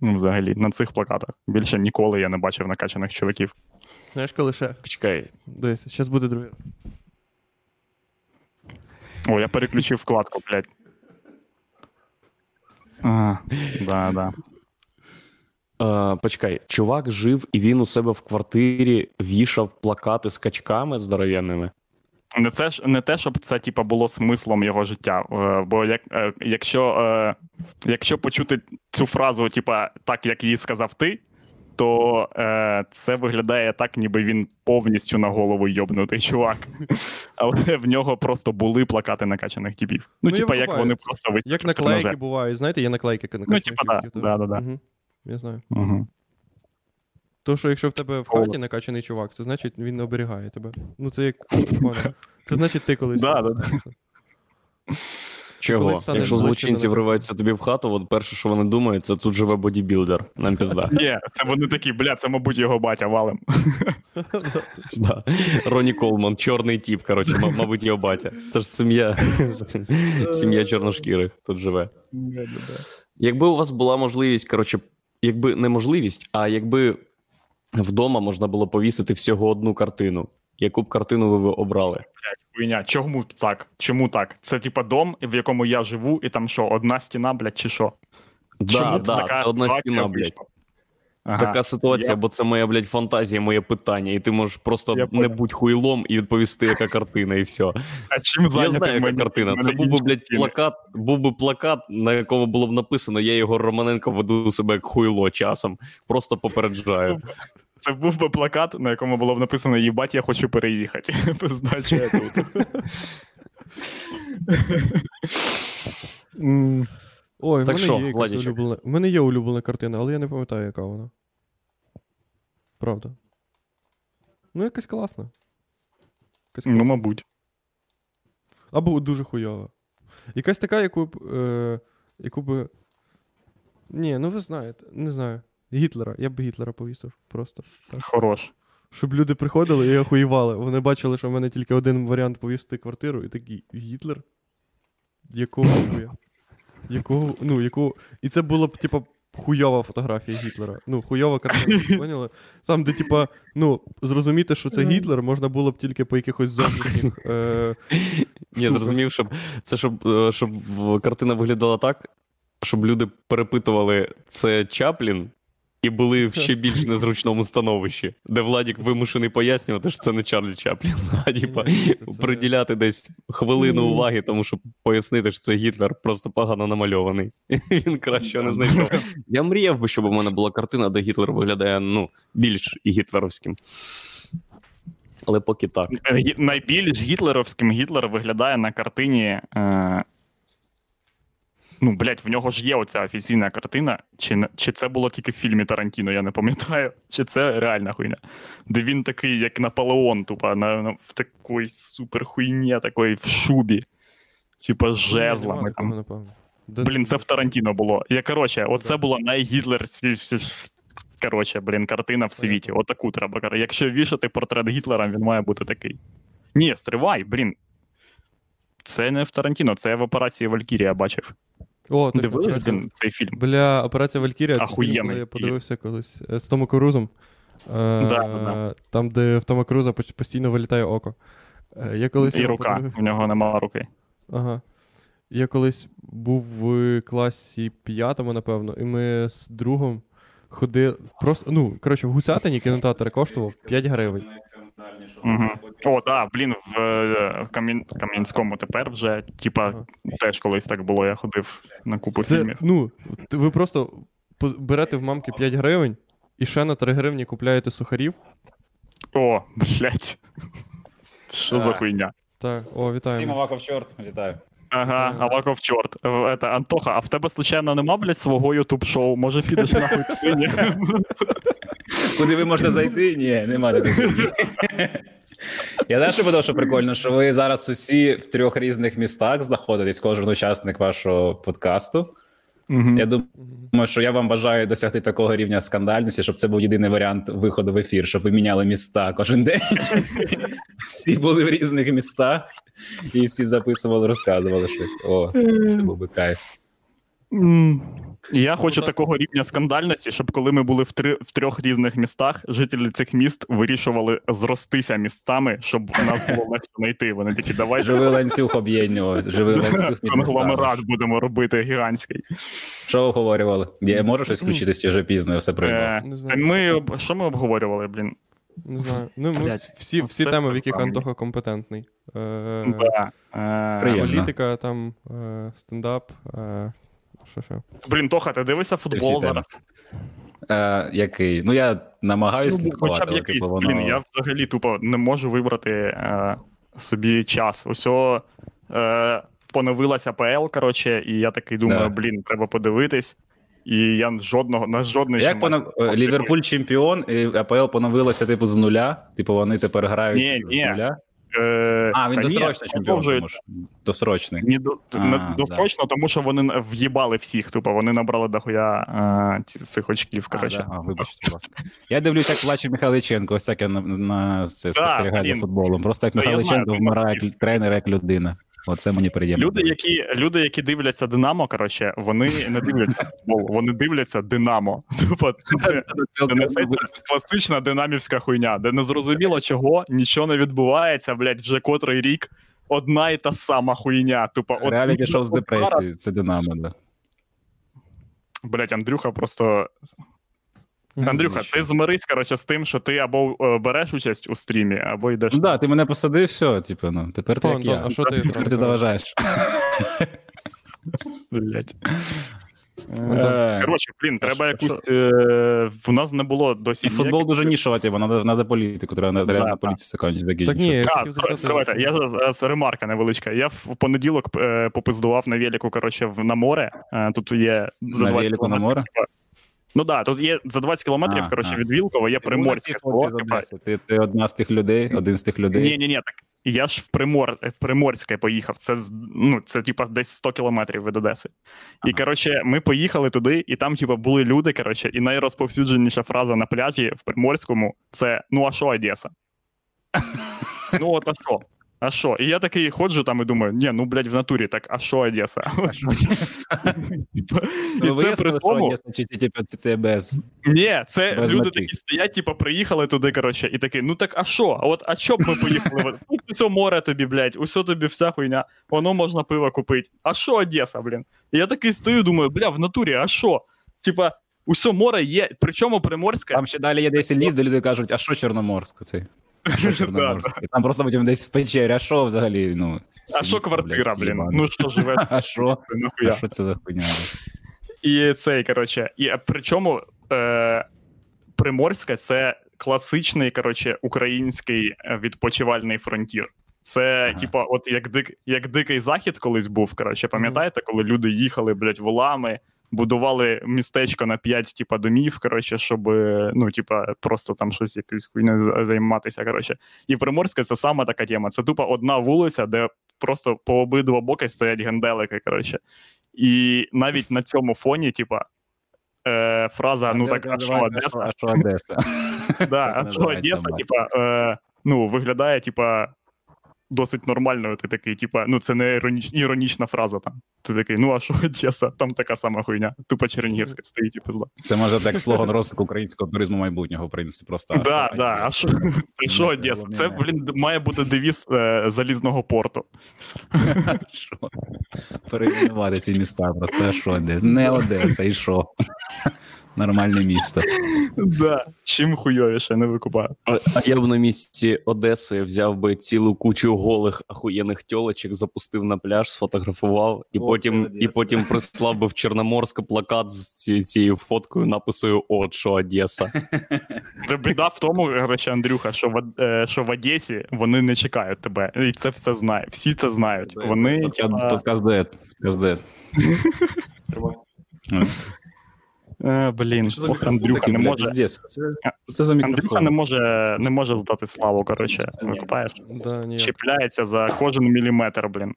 Ну, взагалі, на цих плакатах. Більше ніколи я не бачив накачаних чоловіків. Знаєш, коли ще. Почекай. Дивись, зараз буде другий. О, я переключив вкладку, блядь. Ага, да, да. Е, почекай, чувак жив і він у себе в квартирі вішав плакати з качками здоровенними. Не, це ж, не те, щоб це типа, було смислом його життя. Е, бо як, е, якщо, е, якщо почути цю фразу, типа, так, як її сказав ти, то це виглядає так, ніби він повністю на голову йобнутий чувак. Але в нього просто були плакати накачаних типів. Ну, Ну, типа, як вони просто висять Як наклейки бувають, знаєте, є наклейки на Ну, типа, да, да, да, да. Угу. Я знаю. Мгм. То, що якщо в тебе в хаті накачаний чувак, це значить він не оберігає тебе. Ну, це як. Це значить, ти колись. Да, да, да. Чого? Коли Якщо злочинці вриваються тобі в хату, от перше, що вони думають, це тут живе бодібілдер. Нам пізда. Ні, це вони такі, бля, це, мабуть, його батя валим. Да. Роні Колман, чорний тіп, коротше, м- мабуть, його батя. Це ж сім'я, сім'я чорношкірих тут живе. Якби у вас була можливість, коротше, якби не можливість, а якби вдома можна було повісити всього одну картину, яку б картину ви обрали? Хуйня, чому так? Чому так? Це типа дом, в якому я живу, і там що, одна стіна, блядь, чи що? Да, Чому да, така це одна стіна, блядь. Ага. Така ситуація, я- бо це моя, блядь, фантазія, моє питання, і ти можеш просто Я не будь хуйлом і відповісти, яка картина, і все. А чим Я знаю, яка мені- картина. Це був би, блядь, плакат, був би плакат, на якому було б написано: я Єгор Романенко веду себе як хуйло часом. Просто попереджаю. Це був би плакат, на якому було б написано Їбать, я хочу переїхати. Значить, я тут. Ой, в Так мене що, є якась Владічок? улюблена. В мене є улюблена картина, але я не пам'ятаю, яка вона. Правда. Ну, якась класна. Якась Ну, мабуть. Або дуже хуйова. Якась така, яку б. Е, яку б. Ні, ну ви знаєте, не знаю. Гітлера. Я б Гітлера повісив просто. Так. Хорош. Щоб люди приходили і охуєвали. Вони бачили, що в мене тільки один варіант повісити квартиру, і такі Гітлер? Якого хуя? Якого. Ну, якого. І це було б, типа, хуйова фотографія Гітлера. Ну, хуйова картина, поняли? Там, де, типа, ну, зрозуміти, що це Гітлер, можна було б тільки по якихось зовнішніх. Е, Ні, зрозумів, щоб це щоб, е, щоб картина виглядала так, щоб люди перепитували, це Чаплін і були в ще більш незручному становищі, де Владік вимушений пояснювати, що це не Чарлі Чаплін, а типа Ні, це- це- приділяти десь хвилину Ну. уваги, тому що пояснити, що це Гітлер просто погано намальований. Він краще не знайшов. Я мріяв би, щоб у мене була картина, де Гітлер виглядає ну, більш гітлеровським. Але поки так. Е, Найбільш гітлеровським Гітлер виглядає на картині. Е... Ну, блядь, в нього ж є оця офіційна картина. Чи, чи це було тільки в фільмі Тарантіно, я не пам'ятаю. Чи це реальна хуйня? Де він такий, як Наполеон, тупо, на, на, в такій супер хуйні, такої в шубі. Типа з жезлами. Там. Блін, це в Тарантіно було. Я коротше, оце була найгітлерські. Коротше, блін, картина в світі. Отаку треба. Якщо вішати портрет Гітлера, він має бути такий. Ні, стривай, блін. Це не в Тарантіно, це в операції Валькірія бачив. О, точно, Дивились, операція- блін, цей фільм. Бля, операція Валькірія, це фільм, коли я подивився колись е, з Томом Крузом. Е, да. Там, де в Тома Круза постійно вилітає око. Е, Я колись І рука. подивив- У нього нема руки. Ага. Я колись був в класі п'ятому, напевно, і ми з другом ходили. Просто, ну, коротше, в Гусятині кінотеатр коштував 5 гривень. Угу. О, да, блін, в е, Кам'ян... Кам'янському тепер вже, типа, теж колись так було, я ходив на купу Це, фільмів. ну, ви просто берете в мамки 5 гривень і ще на 3 гривні купляєте сухарів. О, блядь. Що за хуйня? Так, о, Всім вітаємо. Аваков чорт, вітаю. Ага, Ага. Аваков чорт. Е, Это, Антоха, а в тебе случайно нема, блядь, свого ютуб шоу? Може підеш нахуй ні? Куди ви можете зайти? Ні, нема такого. Я знаю, що подав, що прикольно, що ви зараз усі в трьох різних містах знаходитесь, кожен учасник вашого подкасту. Я думаю, що я вам бажаю досягти такого рівня скандальності, щоб це був єдиний варіант виходу в ефір, щоб ви міняли міста кожен день. Всі були в різних містах і всі записували, розказували щось. О, це був би кайф. Я хочу такого рівня скандальності, щоб коли ми були в, три, в трьох різних містах, жителі цих міст вирішували зростися містами, щоб нас було легше знайти. Вони такі, давай Живий ланцюг об'єднувати, живий ланцюг між містами. конгломерат будемо робити гігантський. Що обговорювали? Я можу щось включитись чи вже пізно, все. Е, знаю. ми, що ми обговорювали, блін? Не знаю. Ну, ми Блядь, всі, ну всі теми, в яких. Антоха компетентний. Е, Да. Е, Політика, там, е, стендап. Е, що ще? Блін, Тоха, ти дивишся футбол зараз? Е, який? Ну я намагаюся Ну, слідкувати, хоча б але якийсь, типу, воно... блін, я взагалі тупо не можу вибрати е, собі час. Усьо е, поновилася ПЛ, коротше, і я такий думаю, Да. блін, треба подивитись. І я жодного на жодний Як не Ліверпуль чемпіон, і АПЛ поновилася типу з нуля. Типу вони тепер грають Ні, з нуля. Е, А, він досрочний чемпіон. Тому, що... Досрочний. Ні, до, А, не да. досрочно, тому що вони в'їбали всіх. Тупо вони набрали дохуя е, цих очків. А, да? а, вибачте. Я дивлюсь, як плаче Михайличенко, ось так я на, на це спостерігаю за футболом. Просто як Михайличенко вмирає як тренер, як людина. Оце мені приємно. Люди, які, люди, які дивляться Динамо, коротше, вони не дивляться футбол, вони дивляться Динамо. Тупо класична динамівська хуйня, де не зрозуміло чого, нічого не відбувається, блядь, вже котрий рік. Одна і та сама хуйня. Тупо, от, Реаліті шоу з депресії, це Динамо, да. Блядь, Андрюха просто. Андрюха, ти змирись, коротше, з тим, що ти або е, береш участь у стрімі, або йдеш. Ну да, ти мене посадив, все, типу, ну, тепер ти О, як Антон, я. а що ти Тепер ти заважаєш. Антон, Е, Коротше, блін, треба якусь. Е, в нас не було досі. Футбол дуже нішова тема, треба, політику, треба, на політиці закінчити. Так ні, я зараз ремарка невеличка. Я в понеділок попиздував на велику, коротше, в- на море. Тут є за На 20 на море? Ну так, да, тут є за 20 кілометрів, А, коротше, а. від Вілкова є приморське село. Ти, ти одна з тих людей, один з тих людей. Ні, ні, ні, так я ж в Примор в Приморське поїхав. Це ну, це типа десь 100 кілометрів від Одеси. І коротше, ми поїхали туди, і там, типа, були люди. Коротше, і найрозповсюдженіша фраза на пляжі в Приморському це ну а що Одеса? ну от а що? А що? І я такий ходжу там і думаю, ні, ну блядь, в натурі так, а що Одеса? І Ну, це без. ні, це люди такі стоять, типу, приїхали туди, коротше, і такі, ну так а що? А от а що б ми поїхали? Тут усе море тобі, блядь, усе тобі вся хуйня, воно можна пиво купити. А що Одеса, блін? І я такий стою, думаю, бля, в натурі, а що? Типа, Усьо море є, причому Приморське. Там ще далі є десь ліс, де люди кажуть, а що Чорноморськ цей? Там просто потім десь в печері, а що взагалі? Ну, А що квартира, блін? Ну що живе? А що? А що це за хуйня? І цей, коротше, і причому е, Приморське це класичний, коротше, український е, відпочивальний фронтір. Це, Ага. типа, от як дик, як дикий захід колись був, коротше, пам'ятаєте, коли люди їхали, блядь, волами, будували містечко на п'ять, типа, домів, коротше, щоб, ну, типа, просто там щось якоюсь хуйнею за- займатися. Коротше. І Приморське це саме така тема. Це тупо одна вулиця, де просто по обидва боки стоять генделики, коротше. І навіть на цьому фоні, типа, е, фраза, ну так, а що Одеса? А що Одеса? Так а що Одеса, типа, е, ну, виглядає, типа, досить нормально. Ти такий, типа, ну, це не іроніч, іронічна фраза там. Ти такий, ну а що Одеса? Там така сама хуйня. Тупо Чернігівська стоїть і пизда. Це може так слоган розвитку українського туризму майбутнього, в принципі, просто. Да, да, а що це що Одеса? Це, блін, має бути девіз е, залізного порту. Перейменувати ці міста просто, а що де? Не Одеса, і що? Нормальне місто. Да. Чим хуйовіше, не викупаю. А а я б на місці Одеси взяв би цілу кучу голих ахуєнних тьолочок, запустив на пляж, сфотографував, і О, потім, і потім прислав би в Чорноморськ плакат з ці- цією фоткою, написою От що Одеса. Біда в тому, коротше, Андрюха, що в, е, що в Одесі вони не чекають тебе. І це все знають. Всі це знають. Вони. Подкаст дует. Ну, Е, блін, що за ох, мікрофон Андрюха такий, не блядь, може. пиздець? Це, це за Андрюха мікрофон. не може, не може здати славу, коротше, викупаєш? Да, ні. Чіпляється за кожен міліметр, блін.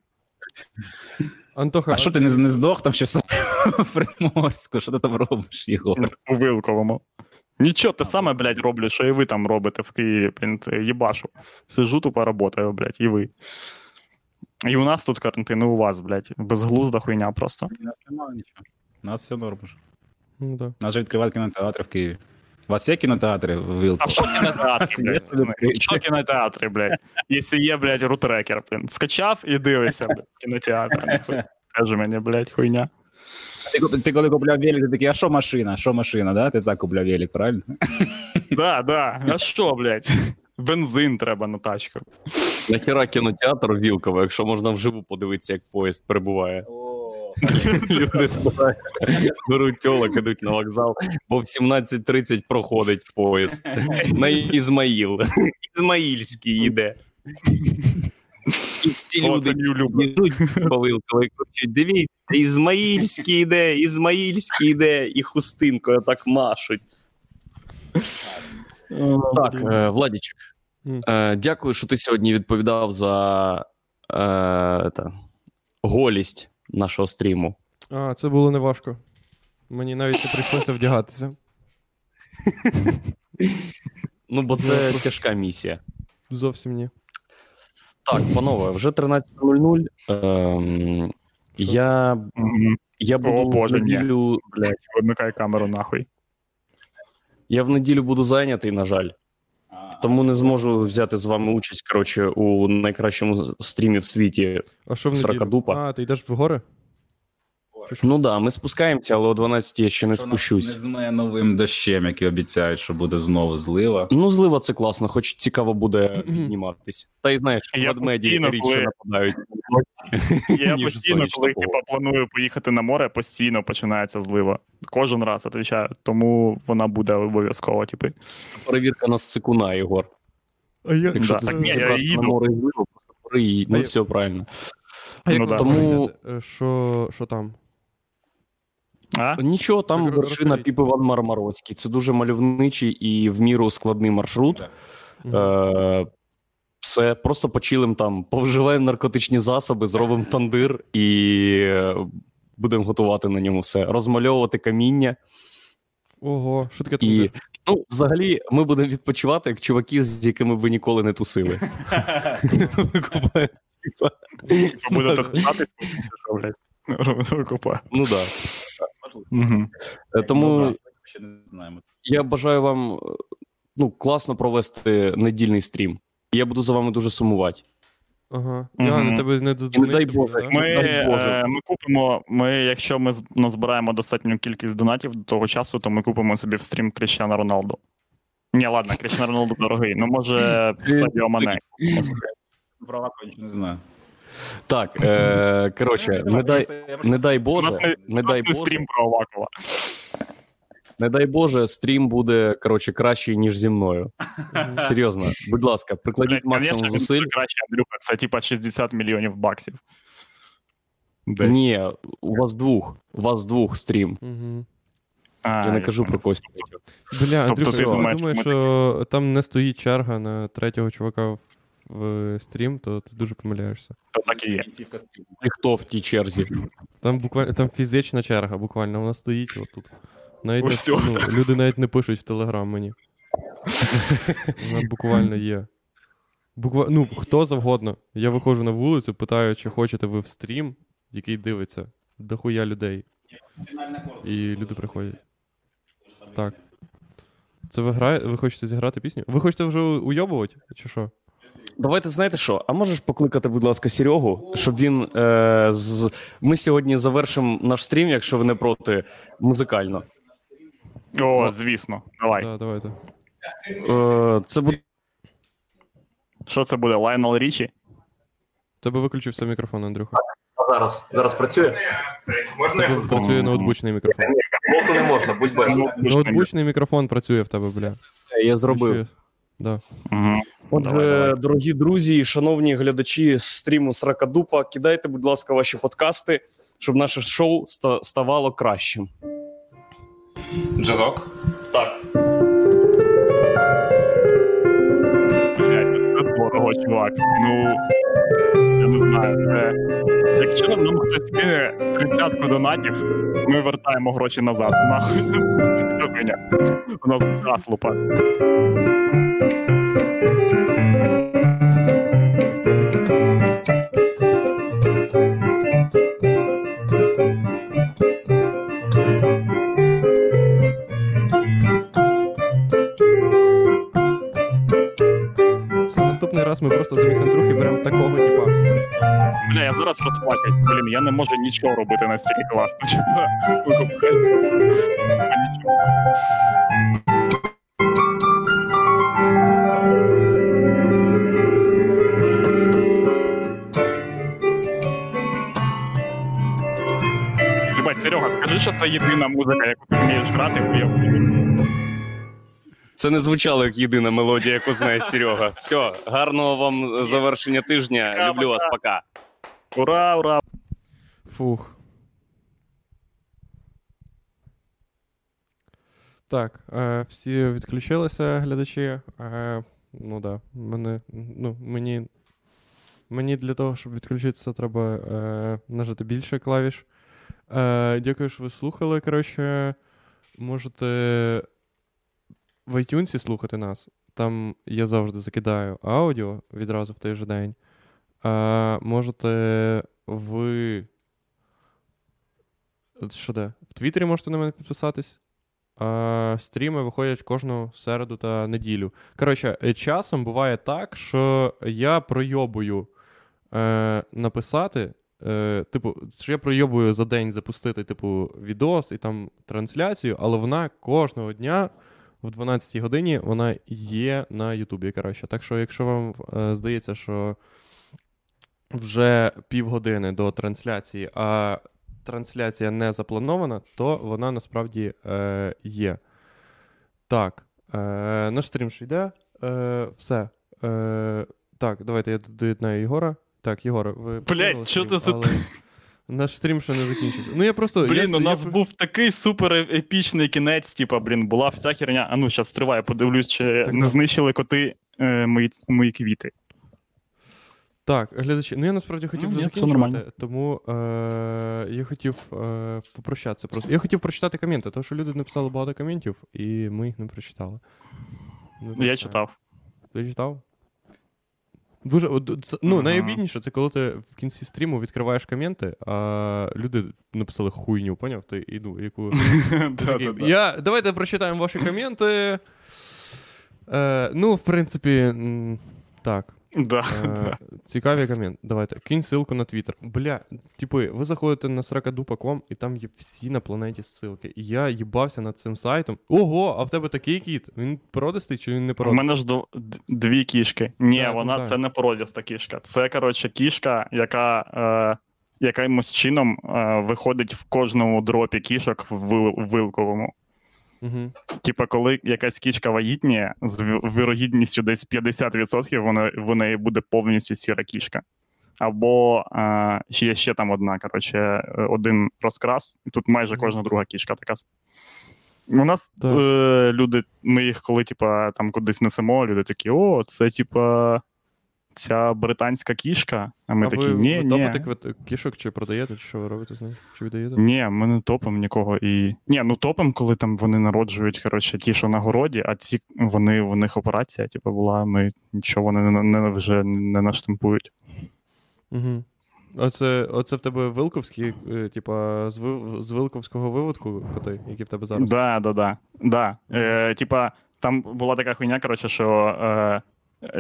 Антоха, А що ти не, не здох там ще в самому Приморську? Що ти там робиш, Єгор? У Вилковому. Нічого, те саме, блядь, роблю, що і ви там робите в Києві, блін, це їбашу. Сижу тупо работаю, блядь, і ви. І у нас тут карантин, і у вас, блядь, безглузда хуйня просто. У нас немає нічого. У нас все норм. Ну, да. У нас же відкривають кінотеатри в Києві. У вас є кінотеатри в А що кінотеатри, блядь? Що кінотеатри, блядь? Якщо є, блядь, рутрекер, блін. Скачав і дивишся, блядь, кінотеатр. Каже мені, блядь, хуйня. Ти, ти коли купляв велик, ти такий, а що машина? Що машина, да? Ти так купляв велик, правильно? Да, да. А що, блядь? Бензин треба на тачку. Нахіра кінотеатр Вілково, якщо можна вживу подивитися, як поїзд Люди збираються, беруть тьолок, ідуть на вокзал, бо в 17.30 проходить поїзд. На Ізмаїл. Ізмаїльський йде. І всі О, люди це мій йдуть по Вилково і кричать, дивіться, Ізмаїльський йде, Ізмаїльський йде, і хустинкою так машуть. Так, е, Владічик, е, дякую, що ти сьогодні відповідав за е, та, голість нашого стріму. А, це було неважко. Мені навіть не прийшлося вдягатися. Ну, бо це тяжка місія. Зовсім ні. Так, панове, вже 13.00. Ем, я, я буду О, Боже, в неділю. Блядь, вимикай камеру нахуй. Я в неділю буду зайнятий, на жаль. Тому не зможу взяти з вами участь, коротше, у найкращому стрімі в світі. А що в? Сракадупа. А, ти йдеш в гори? Ну да, ми спускаємося, але о 12 я ще не Що нас Не спущусь. новим дощем, який обіцяють, що буде знову злива. Ну, злива це класно, хоч цікаво буде підніматись. Та й знаєш, ведмеді рідше нападають. Я постійно, коли типа, планую поїхати на море, постійно починається злива. Кожен раз відповідаю. Тому вона буде обов'язково, типу. Перевірка на сикуна, Єгор. А я, Якщо Да. ти Так, ні, я їду. на море зливу, просто приїдь. Ну, я- все правильно. а як ну. Тому- Е, Що, що там? А? Нічого, там Так, вершина. Піп Іван Мармароцький. Це дуже мальовничий і в міру складний маршрут. Мгм. Е, все, просто почилим там, повживаємо наркотичні засоби, зробимо тандир і е, будемо готувати на ньому все. Розмальовувати каміння. Ого, що таке І, ну, взагалі, ми будемо відпочивати як чуваки, з якими ви ніколи не тусили. Буде. Ну так. Угу. Тому Ну, я бажаю вам е, ну, класно провести недільний стрім. Я буду за вами дуже сумувати. Ага. Я на тебе не додзвонився. дай Боже, да? Ми, Дай Боже. е, ми купимо, ми, якщо ми з- назбираємо достатню кількість донатів до того часу, то ми купимо собі в стрім Кріщана Роналду. Ні, ладно, Кріщан Роналду дорогий. Ну, може, Садіо Мане. Не знаю. Так, е, коротше, не дай, не дай Боже, не, не дай Боже, стрім про Авакова. не дай Боже, стрім буде коротше кращий, ніж зі мною. Мгм. Серйозно, будь ласка, прикладіть Блядь, максимум конечно, він зусиль. буде краще, Андрюха, це типа 60 мільйонів баксів. Десь. Ні, у вас двох. У вас двох стрім. Мгм. А, Я не кажу понял. про Костю. Бля, Тобто Андрюха, ти я думаєш, думаю, ми що там не стоїть черга на третього чувака в, в стрім, то ти дуже помиляєшся. То так і є. Кінцівка стріму. І хто в тій черзі? Там буквально там фізична черга, буквально, вона стоїть отут. Навіть не, ну, люди навіть не пишуть в Телеграм мені. Вона буквально є. Буква... Ну, хто завгодно. Я виходжу на вулицю, питаю, чи хочете ви в стрім, який дивиться. Дохуя людей. І люди приходять. Так. Це ви грає... Ви хочете зіграти пісню? Ви хочете вже уйобувати? Чи що? Давайте знаєте що? А можеш покликати, будь ласка, Серегу, щоб він е, з. Ми сьогодні завершимо наш стрім, якщо ви не проти, музикально. О, звісно. Давай. Да, давайте. Е, це буде. Що це буде? Лайнел Річі? Тебе виключився мікрофон, Андрюха. А зараз, зараз працює? Можна Тебе працює ноутбучний мікрофон. Блоку не можна, будь без. Ноутбучний мікрофон працює в тебе, бля. Все, Я зробив. Включи. Да. Угу. Отже, Давай, давай. дорогі друзі, і шановні глядачі стріму Сракадупа, кидайте, будь ласка, ваші подкасти, щоб наше шоу ста- ставало кращим. Джазок. Так. Це дорого, чувак. Ну, я не знаю. Це... Якщо нам хтось скине тридцятку донатів, ми вертаємо гроші назад. Нахуй. Це хуйня. У нас газ я зараз розплакать. Блін, я не можу нічого робити настільки класно. Єбать, Серега, скажи, що це єдина музика, яку ти вмієш грати, бо я Це не звучало як єдина мелодія, яку знає Серега. Все, гарного вам завершення тижня. Люблю вас, пока. Ура, ура! Фух. Так, е, всі відключилися глядачі. Е, ну да, мене, ну, мені, мені для того, щоб відключитися, треба е, нажати більше клавіш. Е, дякую, що ви слухали. Коротше, можете в iTunes слухати нас. Там я завжди закидаю аудіо відразу в той же день. Е, можете ви. Що де? В Твіттері можете на мене підписатись. А, стріми виходять кожну середу та неділю. Коротше, е, часом буває так, що я пройобую е, написати. Е, типу, що я пройобую за день запустити, типу, відос і там трансляцію, але вона кожного дня в 12-й годині вона є на Ютубі. Коротше. Так що, якщо вам е, здається, що вже півгодини до трансляції, а трансляція не запланована, то вона насправді е, є. Так, е, наш стрім ще йде. Е, все. Е, так, давайте я доєднаю Єгора. Так, Єгора, ви покинули що ти за- але Наш стрім ще не закінчився. Ну я просто. Блін, я, у нас про- був такий супер е- епічний кінець, типа, блін, була вся херня. А ну, зараз триває, подивлюсь, чи Так, не так. знищили коти е, мої, мої квіти. Так, глядачі, ну я насправді хотів Ну, вже ні, закінчувати, тому е, я хотів е, попрощатися просто. Я хотів прочитати коменти, тому що люди написали багато коментів, і ми їх не прочитали. Не Я знаю. читав. Ти читав? Дуже, це, ну, Ага. найобідніше, це коли ти в кінці стріму відкриваєш коменти, а люди написали хуйню, поняв? Ти, і, ну, яку... Я, давайте прочитаємо ваші коменти. Е, ну, в принципі, так. Да. Е, цікавий комент. Давайте. Кинь ссылку на Твіттер. Бля, типи, ви заходите на srakadupa.com і там є всі на планеті ссылки. І я їбався над цим сайтом. Ого, а в тебе такий кіт? Він породистий чи він не породистий? У мене ж д- дві кішки. Ні, Так, вона так. це не породіста кішка. Це, коротше, кішка, яка е, якимось чином е, виходить в кожному дропі кішок в вил- вилковому. Угу. Типа, коли якась кішка вагітніє, з вірогідністю десь 50% вона, в неї буде повністю сіра кішка. Або е, ще є ще там одна, коротше, один розкрас, і тут майже кожна друга кішка така. У нас Так. е, люди, ми їх коли типа, там кудись несемо, люди такі: о, це типа ця британська кішка. А ми а такі, ви, ні, ви ні. топите кішок чи продаєте, чи що ви робите з ними? Чи віддаєте? Ні, ми не топимо нікого. І... Ні, ну топимо, коли там вони народжують, коротше, ті, що на городі, а ці вони в них операція, типу, була, ми нічого вони не, не вже не наштампують. Угу. Оце, оце в тебе вилковські, е, типа, з, з вилковського виводку коти, які в тебе зараз. Да, да, да. да. Е, типа, там була така хуйня, коротше, що е,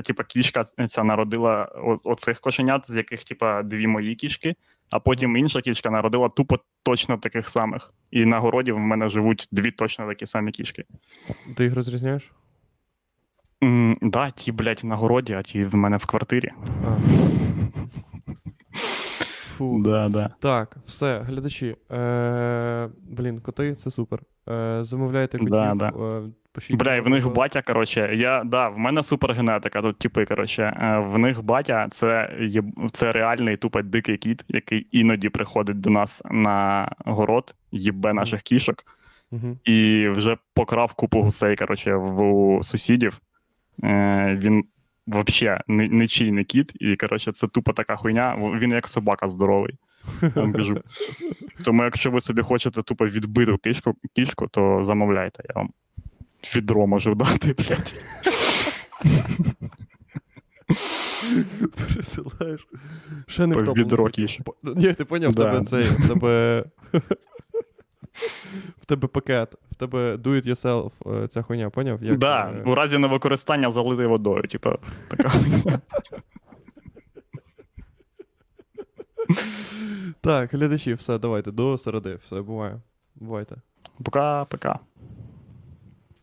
типа, кішка ця народила оцих кошенят, з яких, типа, дві мої кішки, а потім інша кішка народила тупо точно таких самих. І на городі в мене живуть дві точно такі самі кішки. Ти їх розрізняєш? М, да, ті, блядь, на городі, а ті в мене в квартирі. А. Фу. Да, да. Так, все, глядачі. Е, блін, коти це супер. Е, замовляйте котів. Да, да. Бля, і в них батя, коротше, я, да, в мене супергенетика, тут типи, коротше, е, в них батя це, є, це реальний тупо дикий кіт, який іноді приходить до нас на город, їбе наших кішок, і вже покрав купу гусей, коротше, в у сусідів. Е, він взагалі нічий не кіт, і, коротше, це тупо така хуйня, він як собака здоровий. Вам кажу. Тому, якщо ви собі хочете тупо відбиту кішку, кішку, то замовляйте, я вам відро можу дати, блядь. Пересилаєш. Ще не втоплено. відро. Ні, ти поняв, в Да. тебе цей, в тебе. В тебе пакет, в тебе do it yourself, е, ця хуйня, поняв? Як, да, е, у разі невикористання залити водою, типу, така. Так, глядачі, все, давайте, до середи, все, буває. Бувайте. Пока-пока.